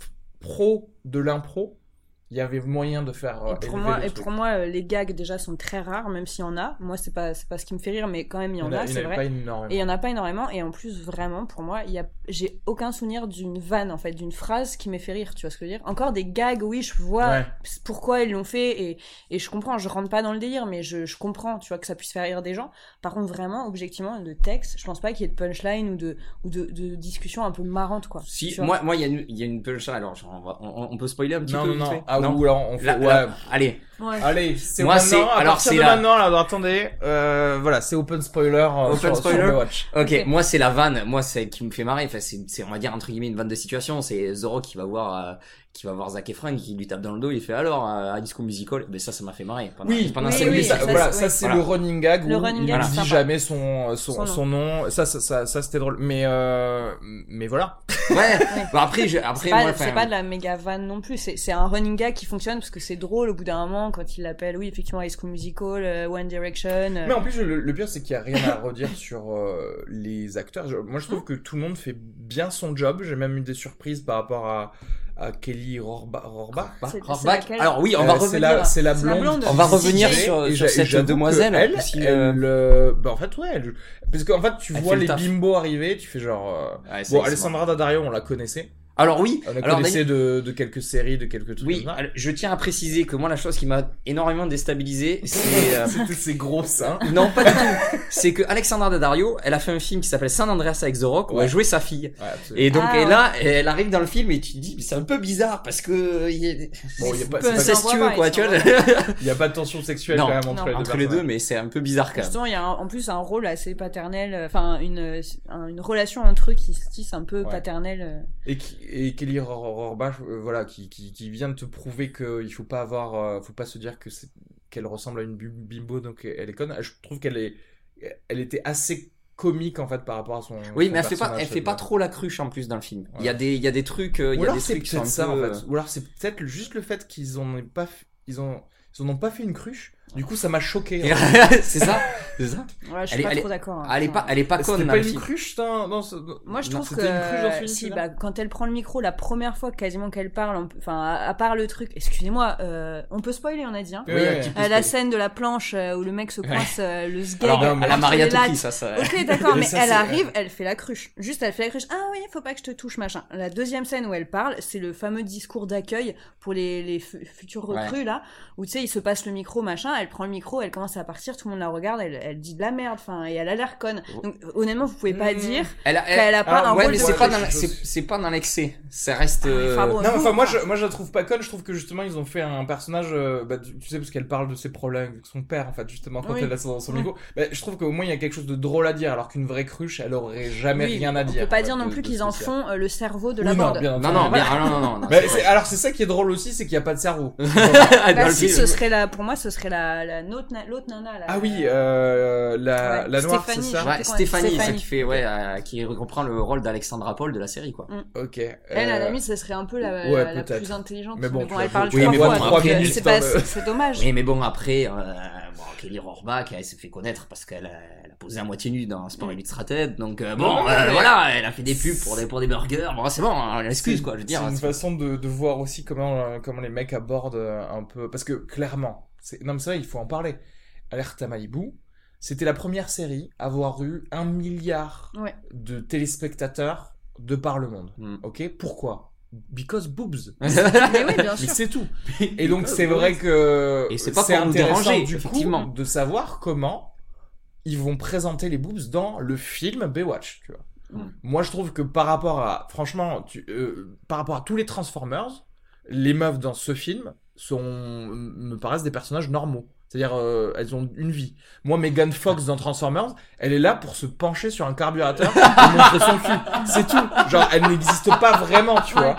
pro de l'impro il y avait moyen de faire euh, Et pour moi, le et pour moi, euh, les gags déjà sont très rares, même s'il y en a. Moi, c'est pas, c'est pas ce qui me fait rire, mais quand même il y en a, c'est vrai. pas énormément Et il y en a pas énormément. Et en plus, vraiment, pour moi, il y a, j'ai aucun souvenir d'une vanne, en fait, d'une phrase qui m'ait fait rire. Tu vois ce que je veux dire? Encore des gags, oui, je vois Ouais. pourquoi ils l'ont fait et, et je comprends. Je rentre pas dans le délire, mais je, je comprends, tu vois, que ça puisse faire rire des gens. Par contre, vraiment, objectivement, de texte, je pense pas qu'il y ait de punchline ou de, ou de, de discussion un peu marrante, quoi. si moi moi il y a une il y a une punchline alors genre, on, va- on, on peut spoiler un petit non peu non vite non fait? Ah, Non. ou alors on fait, Là- ouais. là, allez, Ouais. Allez, c'est Moi, maintenant. c'est- à alors, c'est la- maintenant, là, alors, attendez, euh, voilà, c'est open spoiler. euh, Open sur, spoiler sur Baywatch. Ok, Ok. moi c'est la vanne, moi c'est qui me fait marrer. Enfin, c'est, c'est, on va dire entre guillemets une vanne de situation. C'est Zoro qui va voir, euh, qui va voir Zac Efron, qui lui tape dans le dos. Il fait alors euh, High School Musical. Mais ça, ça m'a fait marrer. Pendant, Oui, pendant oui, cinq oui, ça, ça, voilà, c'est- ça c'est Voilà. le running gag Le où running il gag, dit jamais son son, Son son nom. Ça, ça, ça, ça, c'était drôle. Mais euh, mais voilà. Ouais. Bon, après, je, après C'est pas, enfin, pas de la méga vanne non plus, c'est c'est un running gag qui fonctionne parce que c'est drôle au bout d'un moment quand il l'appelle, oui, effectivement, High School Musical, euh, One Direction. euh, Mais en plus, le, le pire, c'est qu'il n'y a rien à redire sur euh, les acteurs. Je- moi, je trouve que tout le monde fait bien son job. J'ai même eu des surprises par rapport à, à Kelly Rorba- Rohrbach. C'est- c'est Rohrbach. laquelle Alors oui, on Euh, va c'est revenir. la, c'est la C'est la blonde. blonde. On va revenir sur- cette demoiselle, Elle, si, elle, euh, euh, bah en fait ouais, elle- parce qu'en fait tu Elle vois le les bimbos arriver, tu fais genre. euh, Ouais, Bon, Alessandra Daddario, on la connaissait. Alors oui, On la alors connaissait de, de quelques séries, de quelques trucs. Oui, comme ça. alors, je tiens à préciser que moi la chose qui m'a énormément déstabilisé, c'est euh, C'est tous ces gros seins. non pas du tout, c'est que Alexandra Daddario, elle a fait un film qui s'appelle San Andreas avec The Rock où Ouais. elle jouait sa fille. Ouais. Et donc Ah, et ouais. là, elle arrive dans le film et tu te dis mais c'est un peu bizarre parce que il y a Bon, il y a pas, peu incestueux quoi, tu il vois. il y a pas de tension sexuelle Non, quand même entre non. les deux. Entre les deux, mais c'est un peu bizarre quand même. Justement, il y a un- en plus un rôle assez paternel, euh, enfin une, un- une relation entre eux qui se tisse un peu Ouais. paternelle. euh. Et, qui, et Kelly Rohrbach, euh, voilà, qui, qui, qui vient de te prouver qu'il faut pas avoir, euh, faut pas se dire que qu'elle ressemble à une bimbo, donc elle est conne. Je trouve qu'elle est, elle était assez comique en fait par rapport à son. Oui, son mais elle fait pas, elle fait pas cette- trop la cruche en plus dans le film. Il y a des, il y a des trucs, euh, il Ou y a alors des c'est trucs qui sont peut-être un ça peu, en euh, fait. Ou alors c'est peut-être juste le fait qu'ils aient pas, ils ont, ils en ont pas fait une cruche. Du coup, ça m'a choqué. c'est ça, c'est ça. Ouais, je suis Elle est- pas elle est- trop d'accord. hein. Elle est pas, elle est pas conne C'était dans pas une cruche ce. dans- Moi, je non, trouve c'était une cruche dans ce que film, si, celui-là bah, quand elle prend le micro, la première fois quasiment qu'elle parle, on peut- enfin, à, à part le truc, excusez-moi, euh, on peut spoiler, on a dit. Hein. Oui, Oui, oui, un oui. petit peu Euh, la scène de la planche euh, où le mec se coince euh, le sgeg. Alors, non, mais- à la entre Maria les lattes. ça, ça. Ok, d'accord, Mais ça, elle c'est- arrive, elle fait la cruche. Juste, elle fait la cruche. Ah oui, faut pas que je te touche, machin. La deuxième scène où elle parle, c'est le fameux discours d'accueil pour les, les fu- futurs Ouais. recrues, là, où tu sais, il se passe le micro, machin, elle prend le micro, elle commence à partir, tout le monde la regarde, elle, elle dit de la merde, enfin, et elle a l'air conne. Donc, honnêtement, vous pouvez pas Mmh. dire Elle a, qu'elle a pas Ah, un ouais, rôle mais de c'est pas dans, la- je- c'est, c'est pas dans l'excès. Ça reste. euh, enfin, bon, Non, enfin moi je, moi je la trouve pas conne, je trouve que justement ils ont fait un personnage, euh, bah, tu tu sais parce qu'elle parle de ses problèmes avec son père en fait justement quand Oui. elle a son, son Ouais. micro. Bah, je trouve qu'au moins il y a quelque chose de drôle à dire alors qu'une vraie cruche elle aurait jamais Oui, rien à on dire. peut pas dire non plus qu'ils en font euh, le cerveau de la bande. bien Non, non, non, non, alors c'est ça qui est drôle aussi, c'est qu'il n'y a pas de cerveau. Dans Bah si, ce serait la, pour moi, ce serait la, la l'autre, na- l'autre nana là. ah oui, euh, la, Ouais, la noire, c'est ça. Ouais, Stéphanie, ça Stéphanie. qui fait, ouais, euh, qui reprend le rôle d'Alexandra Paul de la série, quoi. Ok. Elle, à la euh, limite, ce serait un peu la, ouais, la, plus intelligente. Mais bon, elle parle Oui, trois mais fois, bon, donc, trois euh, minutes c'est dans pas, le- c'est dommage. Mais, mais bon, après, euh, bon, Kelly Rohrbach, elle s'est fait connaître parce qu'elle a, elle a posé à moitié nue dans Sport Illustrated, tête. Donc, euh, bon, euh, voilà, elle a fait des pubs pour des, pour des burgers. Bon, c'est bon, hein, l'excuse, quoi, je veux dire. C'est une c'est- façon de, de voir aussi comment, euh, comment les mecs abordent euh, un peu. Parce que clairement. Non mais c'est vrai, il faut en parler. Alerte à Malibu, c'était la première série à avoir eu un milliard Ouais. de téléspectateurs de par le monde. Mm. Ok Pourquoi? Because boobs. Mais oui, bien Mais sûr. c'est tout. Et donc c'est vrai que Et c'est pas c'est pour nous intéressant déranger, du effectivement. coup de savoir comment ils vont présenter les boobs dans le film Baywatch, tu vois. Mm. Moi je trouve que par rapport à franchement tu, euh, par rapport à tous les Transformers, les meufs dans ce film sont me paraissent des personnages normaux. C'est-à-dire euh, elles ont une vie. Moi Megan Fox dans Transformers, elle est là pour se pencher sur un carburateur et montrer son cul. C'est tout. Genre elle n'existe pas vraiment, tu vois.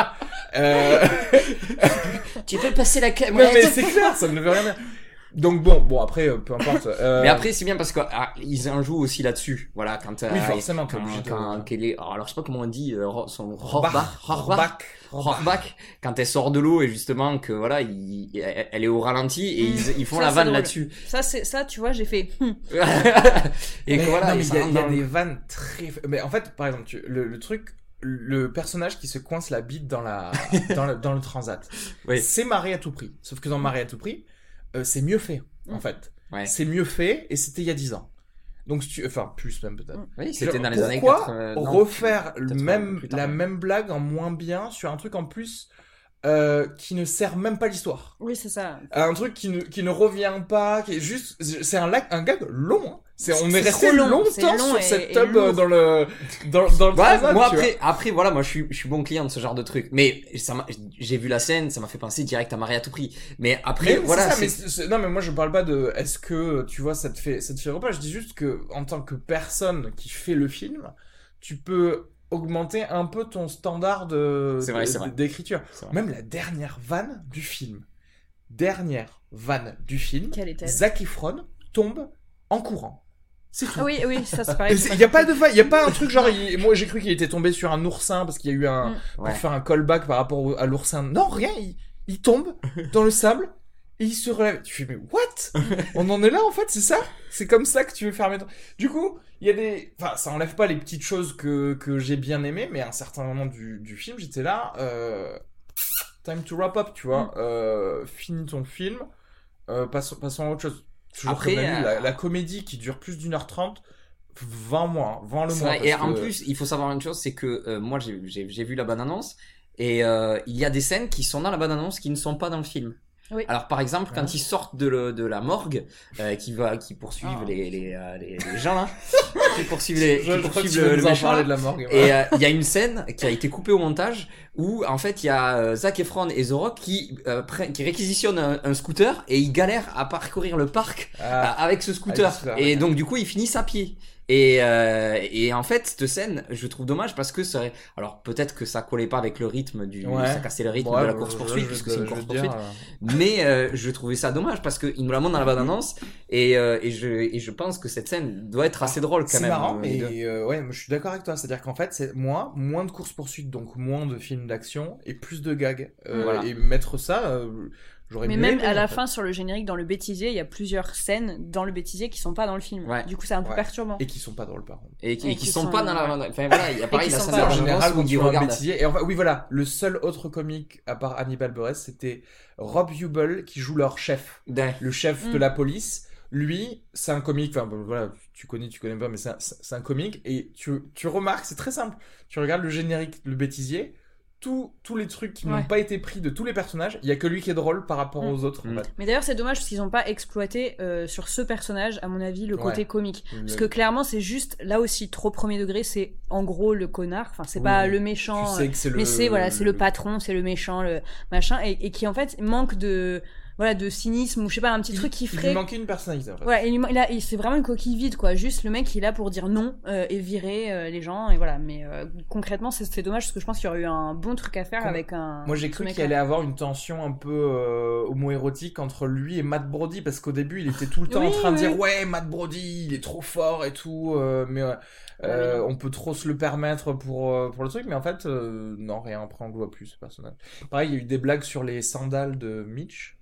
Euh... Tu peux passer la Non, caméra. mais c'est clair, ça ne veut rien dire. Donc bon, bon après, euh, peu importe. euh, Mais après, c'est bien parce qu'ils en jouent aussi là-dessus. Voilà, quand. euh, Oui, forcément, t'es Quand, obligé de- quand Kelly- alors, alors, je sais pas comment on dit, euh, son Rohrbach, Rohrbach, Rohrbach, quand elle sort de l'eau et justement que voilà, il- elle elle est au ralenti et Mm. ils, ils font Ça, la vanne là-dessus. Ça, c'est, ça, tu vois, j'ai fait. hmm. et Mais voilà, non, mais il y a, y a des vannes très. Mais en fait, par exemple, tu- le, le truc, le personnage qui se coince la bite dans la dans le, dans le transat, Oui. c'est marré à tout prix. Sauf que dans Marée à tout prix, euh, c'est mieux fait en Mm. fait. Ouais. C'est mieux fait et c'était il y a 10 ans. Donc si tu, enfin plus même peut-être. Mm. Oui, c'était dans les années pourquoi 80. non, refaire le peut-être même plus tard, la ouais. même blague en moins bien sur un truc en plus euh, qui ne sert même pas l'histoire? Oui, c'est ça. Un truc qui ne, qui ne revient pas, qui est juste. C'est un, un gag long. Hein. C'est, on C'est est resté long, longtemps long sur et- cette et tub euh, dans le dans, dans le Ouais, moi vois. après, après voilà, moi je suis, je suis bon client de ce genre de truc. Mais ça j'ai vu la scène, ça m'a fait penser direct à Marie à tout prix. Mais après, Mais voilà, c'est ça, non mais moi je parle pas de est-ce que tu vois ça te fait ça te fait repas? Je dis juste que en tant que personne qui fait le film tu peux augmenter un peu ton standard de C'est vrai, de- c'est vrai. d'écriture même la dernière vanne du film dernière vanne du film Zac Efron tombe en courant c'est tout Ah oui, oui, ça c'est pareil. il y a pas de il y a pas un truc genre il- moi j'ai cru qu'il était tombé sur un oursin parce qu'il y a eu un Mm. pour Ouais. faire un callback par rapport au- à l'oursin. Non rien il, il tombe dans le sable et il se relève. Tu fais mais what? On en est là en fait c'est ça? C'est comme ça que tu veux faire mettre. Du coup il y a des enfin ça enlève pas les petites choses que que j'ai bien aimées mais à un certain moment du, du film j'étais là euh, time to wrap up tu vois. Euh, finis ton film euh, passons, passons à autre chose Toujours Après, euh, la, la comédie qui dure plus d'une heure trente vends-moi hein, vends-le C'est moi vrai, Et en plus, il faut savoir une chose, c'est que euh, moi j'ai- vu la bande-annonce et euh, il y a des scènes qui sont dans la bande-annonce qui ne sont pas dans le film. Oui. Alors par exemple, quand Ouais. ils sortent de, le- de la morgue, euh, qui va, qui poursuivent Ah. les, les, euh, les, les gens là, qui poursuivent les, je, qui poursuivent le, le méchant, là. de la morgue Et euh, il y a une scène qui a été coupée au montage où en fait il y a euh, Zac Efron et The Rock qui, euh, prennent- qui réquisitionnent un, un scooter et ils galèrent à parcourir le parc Ah. euh, avec ce scooter. Avec scooter, et ouais. donc du coup ils finissent à pied. Et, euh, et en fait cette scène je trouve dommage parce que ça alors peut-être que ça collait pas avec le rythme du Ouais. ça cassait le rythme Ouais, de la course poursuite puisque c'est une course dire, poursuite euh, mais euh, je trouvais ça dommage parce qu'il nous la montre dans la bande annonce et, euh, et je et je pense que cette scène doit être assez drôle quand C'est même marrant, euh, mais euh, ouais, je suis d'accord avec toi. C'est-à-dire qu'en fait, c'est moi, moins de courses poursuites, donc moins de films d'action et plus de gags. Voilà. Et mettre ça, euh, j'aurais Mais même aimé, à en la fait. fin, sur le générique, dans le bêtisier, il y a plusieurs scènes dans le bêtisier qui sont pas dans le film. Ouais. Du coup, c'est un peu Ouais. perturbant. et qui sont pas drôles par contre. et qui, et et qui qui sont, sont, pas dans la enfin voilà il y a pareil la scène pas- de en général, où un regardent bêtisier, et enfin, oui, voilà, le seul autre comique à part Hannibal Buress, c'était Rob Hubel qui joue leur chef, Ouais. le chef de Mm. la police. Lui, c'est un comique, enfin voilà, tu connais, tu connais pas, mais c'est un, c'est un comique, et tu, tu remarques, c'est très simple. Tu regardes le générique, le bêtisier, tous tous les trucs qui n'ont pas été pris de tous les personnages, il y a que lui qui est drôle par rapport Mm. aux autres. en Mm. fait. Mais d'ailleurs, c'est dommage parce qu'ils n'ont pas exploité euh, sur ce personnage, à mon avis, le côté Ouais. comique. Parce que clairement, c'est juste, là aussi, trop premier degré, c'est en gros le connard. Enfin, c'est Oui. pas le tu méchant. sais que c'est le. Mais c'est voilà, c'est le patron, c'est le méchant, le machin, et, et qui en fait manque de voilà de cynisme ou je sais pas un petit il, truc qui il lui ferait. manquait une personnalité en fait. Ouais, et il, il il- c'est vraiment une coquille vide quoi. Juste le mec il est là pour dire non euh, et virer euh, les gens et voilà. Mais euh, concrètement c'est dommage parce que je pense qu'il y aurait eu un bon truc à faire Comme- avec un. Moi j'ai cru qu'il allait avoir une tension un peu euh, homo-érotique entre lui et Matt Brody parce qu'au début il était tout le temps en Oui, train de dire ouais Matt Brody il est trop fort et tout euh, mais euh, euh, on peut trop se le permettre pour euh, pour le truc mais en fait euh, non rien après on le voit plus ce personnage. Pareil il y a eu des blagues sur les sandales de Mitch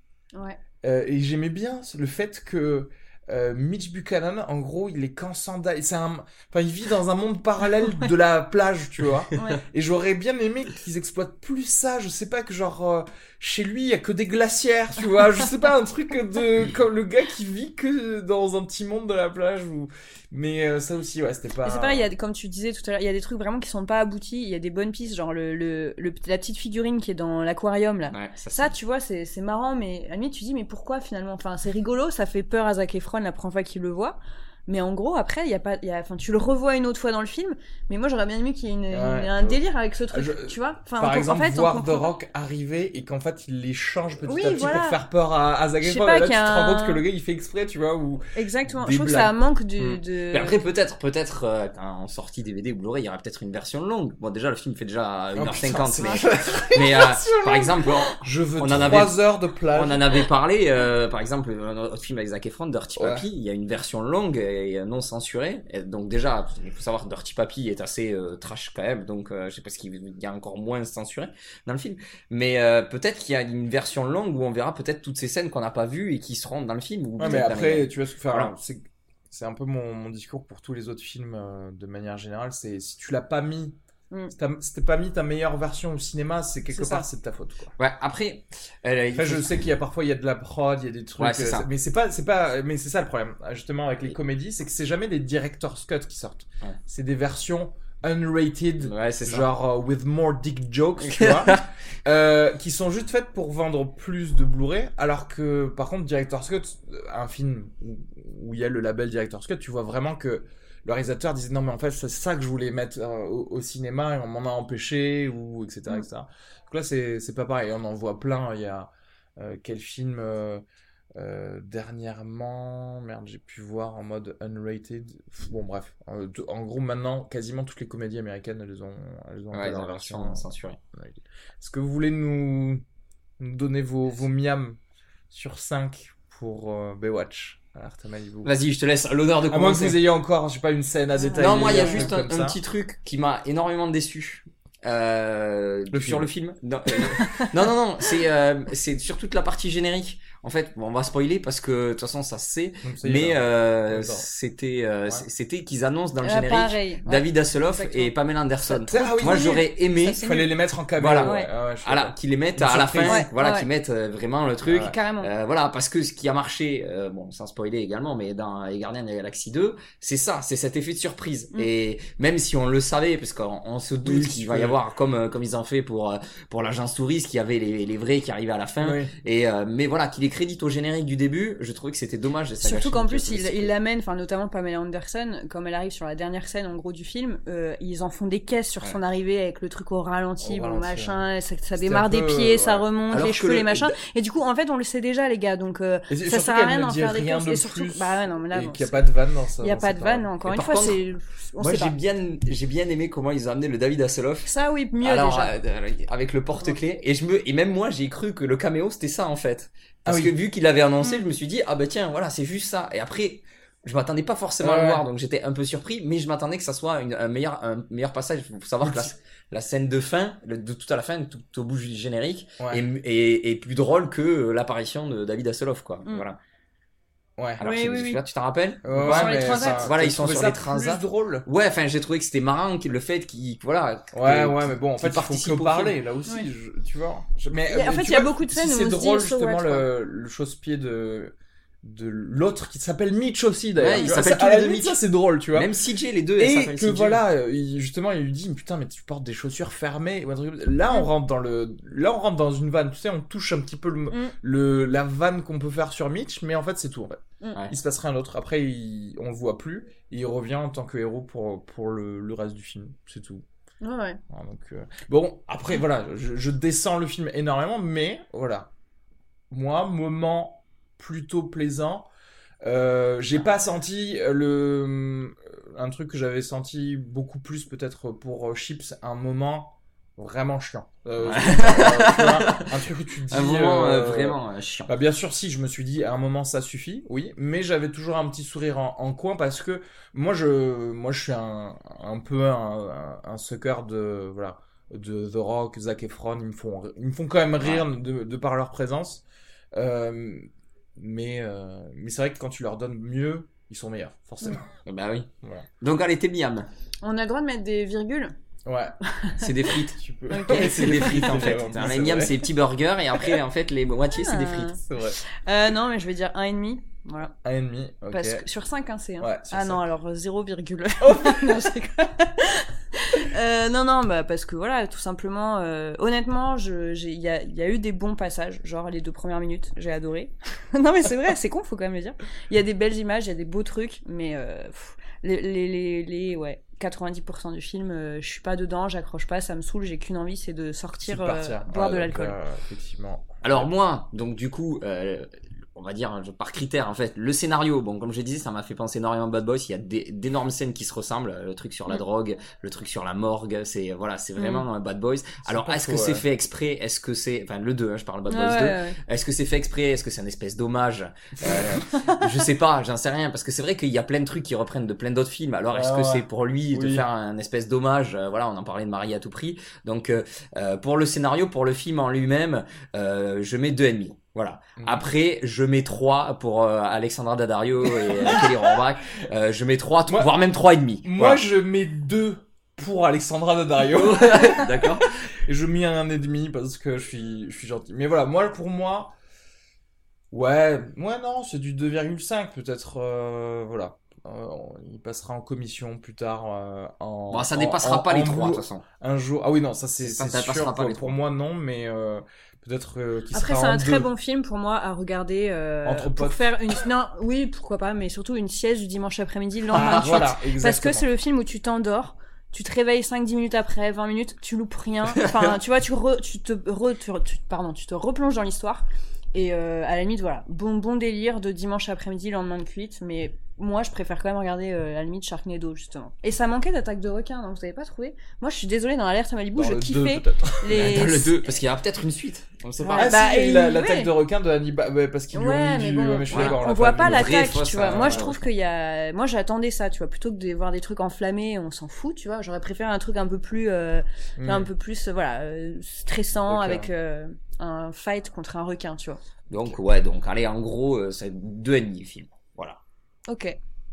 Euh, et j'aimais bien le fait que euh, Mitch Buchanan, en gros, il est qu'en sandales. C'est un, enfin, il vit dans un monde parallèle de la plage, tu vois. Ouais. Et j'aurais bien aimé qu'ils exploitent plus ça. Je sais pas que genre euh, chez lui il y a que des glacières, tu vois. Je sais pas un truc de comme le gars qui vit que dans un petit monde de la plage ou. Mais euh, ça aussi, ouais, c'était pas. C'est pareil, il y a, comme tu disais tout à l'heure, il y a des trucs vraiment qui sont pas aboutis. Il y a des bonnes pistes, genre le, le, le- la petite figurine qui est dans l'aquarium là. Ouais, ça, Ça, tu vois, c'est c'est marrant, mais à la limite, tu dis, mais pourquoi finalement? Enfin, c'est rigolo, ça fait peur à Zac Efron la première fois qu'il le voit. Mais en gros, après, il y a pas, il y a, enfin, tu le revois une autre fois dans le film. Mais moi, j'aurais bien aimé qu'il y ait une- une- un délire avec ce truc, je- tu vois. Enfin, Par exemple, en fait, voir The Rock arriver et qu'en fait il les change petit Oui, à petit voilà. pour faire peur à, à Et là, tu y te a rends un- compte que le gars il fait exprès, tu vois. Ou Exactement. Je trouve que blagues. ça manque du, Mm. de. Mais après, peut-être, peut-être, euh, en sortie DVD ou Blu-ray, il y aura peut-être une version longue. Bon, déjà, le film fait déjà Oh, 1h50, putain, mais, euh, par exemple, on, Je veux On en 3 avait- heures de plage. on en avait parlé, euh, par exemple, un autre film avec Zac Efron, Dirty. Papi, il y a une version longue et non censurée. Et donc déjà, il faut savoir que Dirty Papi est assez euh, trash quand même, donc euh, je sais pas ce qu'il y a encore moins censuré dans le film. Mais euh, peut-être qu'il y a une version longue où on verra peut-être toutes ces scènes qu'on n'a pas vues et qui seront dans le film. Ou Ouais, mais après, les- tu que- enfin, Voilà. c'est c'est un peu mon, mon discours pour tous les autres films de manière générale. C'est si tu l'as pas mis, Mm. si t'as pas mis ta meilleure version au cinéma, c'est quelque part c'est de ta faute. Quoi. Ouais, après, euh, Après, faut- je sais qu'il y a parfois il y a de la prod, il y a des trucs, Ouais, euh, ça. mais c'est pas c'est pas mais c'est ça le problème justement avec les comédies, c'est que c'est jamais des director's cut qui sortent. Ouais. C'est des versions unrated, Ouais, c'est ça. genre euh, with more dick jokes, tu vois, euh, qui sont juste faites pour vendre plus de Blu-ray, alors que par contre Director's Cut, euh, un film où où il y a le label Director's Cut, tu vois vraiment que le réalisateur disait non mais en fait c'est ça que je voulais mettre euh, au, au cinéma et on m'en a empêché ou etc Mm. etc. Donc là c'est c'est pas pareil, on en voit plein. Il y a euh, quel film euh, dernièrement, merde, j'ai pu voir en mode unrated. Pff, Bon, bref. En gros, maintenant, quasiment toutes les comédies américaines, elles ont, elles ont Ouais, version censurée. Est-ce que vous voulez nous, nous donner vos, vos miams sur 5 pour Baywatch? Malibu Vas-y, je te laisse l'honneur de À moins que commencer. vous ayez encore, je sais pas, une scène à détailler. Non, moi, il y a juste un, petit truc qui m'a énormément déçu. Euh, Le sur film. le film. Non, euh, non, non, non, c'est euh, c'est sur toute la partie générique. En fait, bon, on va spoiler parce que de toute façon, ça se sait. Ça Mais euh, c'était euh, Ouais. c'était qu'ils annoncent dans le Euh, générique pareil. ouais. David Hasselhoff Exactement. et Pamela Anderson. Ah oui, Moi, j'aurais aimé, Ça, Il fallait les mettre en caméo. Voilà. suis voilà, qu'ils les mettent Une à la fin, Ouais, voilà, ouais. qu'ils mettent euh, vraiment le truc. Ouais. Carrément. Euh, voilà, parce que ce qui a marché, euh, bon, sans spoiler également, mais dans Les Gardiens de la Galaxie 2, c'est ça, c'est cet effet de surprise. Mm. Et même si on le savait, parce qu'on on se doute qu'il va y avoir, comme comme ils ont fait pour pour l'agence touriste, qu'il y avait les, les vrais qui arrivaient à la fin. Oui. Et euh, mais voilà, qu'il les crédite au générique du début, je trouvais que c'était dommage. ça Surtout qu'en plus, il, il l'amène, enfin notamment Pamela Anderson, comme elle arrive sur la dernière scène en gros du film, euh, ils en font des caisses sur Ouais. son arrivée avec le truc au ralenti, Au bon ralenti, machin, ça, démarre des pieds, ça remonte, Alors les cheveux, le- les machins. Et du coup, en fait, on le sait déjà, les gars, donc euh, Et ça sert à rien d'en faire des de Et surtout, bah ouais, non, mais là, qu'il n'y a pas de vanne dans ça. il y a pas de vanne, encore une fois, c'est. Moi, j'ai bien j'ai bien aimé comment ils ont amené le David Hasselhoff. Ça, oui, mieux déjà. euh, avec le porte-clés et je me et même moi j'ai cru que le caméo c'était ça en fait parce Ah oui. que vu qu'il l'avait annoncé je me suis dit ah bah tiens voilà c'est juste ça et après je m'attendais pas forcément à le voir donc j'étais un peu surpris mais je m'attendais que ça soit une- un meilleur un meilleur passage il faut savoir que la, la scène de fin le- de tout à la fin tout, au bout du générique Ouais. est, est, est plus drôle que euh, l'apparition de David Hasselhoff quoi Mm. voilà Ouais. alors Oui, c'est- oui, oui. là tu t'en rappelles Ouais, Sur les mais transats. ça- Voilà, ils sont sur ça les transats. plus drôle. ouais enfin j'ai trouvé que c'était marrant que le fait qu'il voilà Ouais, que- ouais, mais bon, en fait, il faut que parler, film. là aussi, je- tu vois. Je- mais, a- en mais fait, il y a vois, beaucoup de scènes si où c'est drôle, justement, le, le chausse-pied de, de l'autre qui s'appelle Mitch aussi, d'ailleurs. Ouais, vois, s'appellent ça- à tous les la deux limite, Mitch. ça, c'est drôle, tu vois. même CJ les deux Et que CJ. voilà, il- justement, il lui dit, putain, mais tu portes des chaussures fermées. Là, on rentre dans le, là, on rentre dans une vanne. Tu sais, on touche un petit peu le, Mm. le la vanne qu'on peut faire sur Mitch, mais en fait, c'est tout, en fait. Mm. Ouais. Il se passe rien d'autre. Après, il, on le voit plus. Et il revient en tant que héros pour, pour le, le reste du film. C'est tout. Ouais, ouais. Donc, euh, Bon, après, voilà, je, je descends le film énormément, mais voilà. Moi, moment plutôt plaisant. Euh, j'ai pas senti le un truc que j'avais senti beaucoup plus peut-être pour euh, Chips un moment vraiment chiant Euh, Ouais. tu vois, un truc où tu te dis un moment euh, euh, vraiment euh, chiant. bah bien sûr si je me suis dit à un moment ça suffit oui mais j'avais toujours un petit sourire en, en coin parce que moi je moi je suis un, un peu un, un, un sucker de voilà de The Rock Zac Efron ils me font ils me font quand même rire de, de par leur présence Euh, mais euh, mais c'est vrai que quand tu leur donnes mieux ils sont meilleurs forcément Bah oui. Voilà. Donc allez, t'es miam. On a le droit de mettre des virgules? Ouais C'est des frites. tu peux Ok. c'est des frites en fait. C'est Un vrai. miam, c'est des petits burgers et après en fait les moitiés c'est des Ah. frites. c'est vrai Euh, non, mais je vais dire 1,5. Voilà. un ennemi ok Parce que sur 5, hein, c'est. Hein. Ouais, ah non, alors 0, virgule. Oh. non, rigole. Euh, non, non, bah, parce que voilà, tout simplement, euh, honnêtement, je- j'ai- il y a, il y a eu des bons passages, genre les deux premières minutes, j'ai adoré. non, mais c'est vrai, c'est con, faut quand même le dire. Il y a des belles images, il y a des beaux trucs, mais euh, pff, les, les, les, les- ouais, 90% du film, euh, je suis pas dedans, j'accroche pas, ça me saoule, j'ai qu'une envie, c'est de sortir, euh, boire Ouais, de l'alcool. euh, effectivement Alors moi, donc du coup, euh, on va dire je- par critère en fait, le scénario, bon comme je disais, ça m'a fait penser énormément à Bad Boys. Il y a des- d'énormes scènes qui se ressemblent, le truc sur la Mm. drogue, le truc sur la morgue, c'est voilà, c'est vraiment euh, Bad Boys. Alors est-ce que c'est fait exprès? Est-ce que c'est, enfin le 2, hein, je parle Bad Boys ouais, 2. ouais. Est-ce que c'est fait exprès? Est-ce que c'est un espèce d'hommage? Euh, Je sais pas, j'en sais rien parce que c'est vrai qu'il y a plein de trucs qui reprennent de plein d'autres films. Alors est-ce que c'est pour lui de faire un espèce d'hommage? Euh, Voilà, on en parlait de Marie à tout prix. Donc euh, euh, pour le scénario, pour le film en lui-même, euh, je mets deux et demi. Voilà. Mhm. Après, je mets trois pour euh, Alexandra Daddario et euh, Kelly Rohrbach. Euh, je mets trois, Moi- voire même trois et demi. Moi, je mets deux pour Alexandra Daddario. D'accord. et je mets un et demi parce que je suis, je suis gentil. Mais voilà, moi, pour moi, ouais, ouais, non, c'est du 2,5 peut-être, euh, voilà. il passera en commission plus tard. en, bon, ça dépassera pas les trois, de toute façon. Un jour. Ah oui, non, ça c'est sûr. Pas pour, pour moi, non, mais peut-être Après, c'est un très bon film pour moi à regarder Entre pour faire une. Non, oui, pourquoi pas, mais surtout une sieste du dimanche après-midi le lendemain ah, voilà, Parce que c'est le film où tu t'endors tu te réveilles 5-10 minutes après, 20 minutes, tu loupes rien. Enfin, tu vois, tu, tu te re, tu, pardon, tu te replonges dans l'histoire. Et euh, à la limite, voilà, bon, bon délire de dimanche après-midi, lendemain de cuite, mais moi je préfère quand même regarder euh, la limite Sharknado justement. Et ça manquait d'attaque de requin, donc vous avez pas trouvé Moi je suis désolée dans l'alerte à Malibu, je kiffais les. Dans le 2, parce qu'il y aura peut-être une suite. On sait pas. Ah, bah, si, l'attaque de requin de Hannibal, ouais, parce qu'ils lui ont mis du. Bon, on voit pas l'attaque, tu vois. Moi je trouve qu'il y a. Moi j'attendais ça, tu vois, plutôt que de voir des trucs enflammés, on s'en fout, tu vois. J'aurais préféré un truc un peu plus, euh, hmm. un peu plus, voilà, euh, stressant avec un fight contre un requin, tu vois. Donc ouais, donc allez, en gros, c'est deux ennemis film. Voilà. Ok.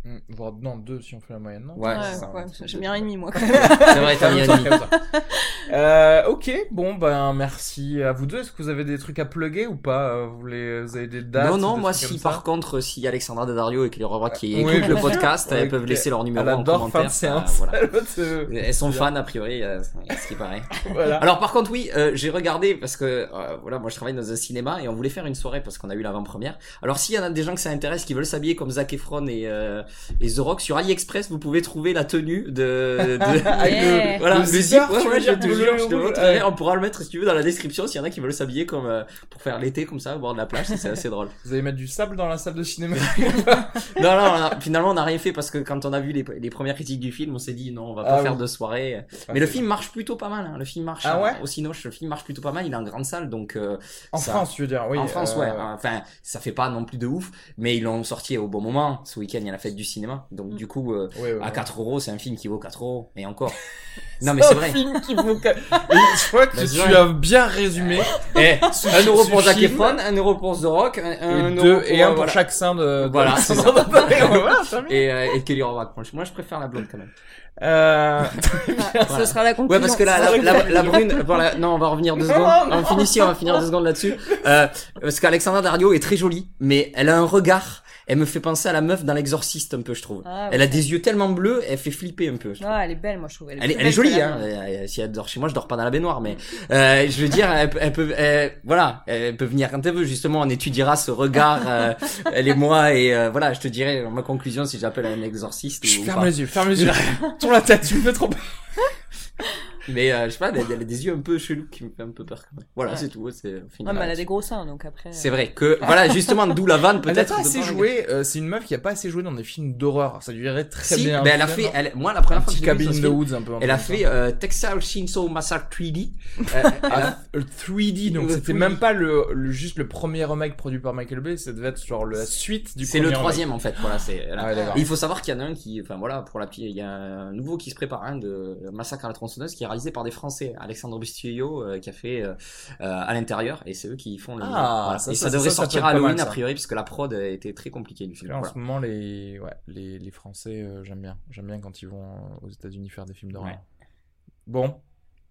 Mmh, voire non, deux si on fait la moyenne, non? Ouais, ouais, j'ai mis un et demi moi quand même. c'est vrai, t'as mis un et demi. Euh, ok, bon ben merci à vous deux. Est-ce que vous avez des trucs à plugger ou pas? Euh, vous, voulez, vous avez des dates Non, non, moi si par contre, si Alexandra Daddario et Cléora qui écoutent le podcast, elles peuvent laisser leur numéro en commentaire. Fin voilà. Elles sont fans a priori, euh, ce qui paraît. voilà. Alors par contre, oui, j'ai regardé parce que voilà, moi je travaille dans un cinéma et on voulait faire une soirée parce qu'on a eu l'avant-première. Alors s'il y en a des gens que ça intéresse qui veulent s'habiller comme Zac Efron et et The Rock sur AliExpress vous pouvez trouver la tenue de, de... voilà le, zip ouais, je te jure je te montrerai. on pourra le mettre si tu veux dans la description s'il y en a qui veulent s'habiller comme euh, pour faire l'été comme ça au bord de la plage c'est assez drôle. Vous allez mettre du sable dans la salle de cinéma. Non non finalement on n'a rien fait parce que quand on a vu les, les premières critiques du film on s'est dit non on va pas ah faire de soirée. Mais le film marche plutôt pas mal hein. le film marche ah ouais au Cinoche le film marche plutôt pas mal il est en grande salle donc euh, en France tu veux dire oui en France ouais euh, enfin ça fait pas non plus de ouf mais ils l'ont sorti au bon moment ce week-end il y a la fête du cinéma donc mm. du coup, euh, à 4 euros, c'est un film qui vaut 4 euros. Et encore. non mais c'est vrai. Un film qui vaut 4 Je crois que tu as bien résumé. Et 1 euro pour Zac Efron, 1 euro pour The Rock, 1 euro et un pour chaque sein de. Voilà, c'est ça. et, euh, et Kelly. Moi, je préfère la blonde quand même. Euh... Ce sera la conclusion. Ouais, parce que la, la, la, brune, voilà, non, on va revenir deux secondes. On finit ici, on va finir deux secondes là-dessus. Euh, parce qu'Alexandra Dario est très jolie, mais elle a un regard elle me fait penser à la meuf dans l'exorciste un peu, je trouve. Ah, elle a des yeux tellement bleus, elle fait flipper un peu. Ah, elle est belle, moi je trouve. Elle, est, jolie, hein. Si elle dort chez moi, je dors pas dans la baignoire, mais euh, je veux dire, elle, peut, voilà, elle peut venir quand elle veut. Justement, on étudiera ce regard, euh, elle et moi, et euh, voilà, je te dirai ma conclusion si j'appelle un exorciste. Je ferme les yeux, ferme les yeux. Tourne la tête, tu me fais trop peur. Mais euh, je sais pas, elle, a des yeux un peu chelous qui me fait un peu peur quand même. Voilà, c'est tout. C'est ouais, mais elle a des gros seins, donc après. C'est vrai que, voilà, justement, d'où la vanne peut-être. Elle a pas assez joué, euh, c'est une meuf qui a pas assez joué dans des films d'horreur. Ça lui irait très si, bien. Mais elle a fait, elle, moi, la première fois que Cabin in the Woods un peu. Elle a fait euh, Texas Chainsaw Massacre 3D. euh, 3D, donc c'était même pas le, le, juste le premier remake produit par Michael Bay, ça devait être genre la suite du C'est le troisième en fait, voilà, c'est. il faut savoir qu'il y en a un qui, enfin voilà, pour la il y a un nouveau qui se prépare, un de Massacre à la tronçonneuse qui est réalisé par des Français. Alexandre Bustillo euh, qui a fait euh, euh, à l'intérieur et c'est eux qui font le ah, et ça, devrait sortir à Halloween a priori puisque la prod a été très compliquée du film. en ce moment les ouais, les, les Français j'aime bien j'aime bien quand ils vont aux États-Unis faire des films d'horreur. Bon,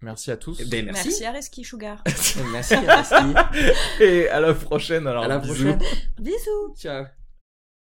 Merci à tous. Ben, merci. merci à Reski Sugar. merci à Reski. Et à la prochaine alors. À la prochaine. Bisous. Ciao.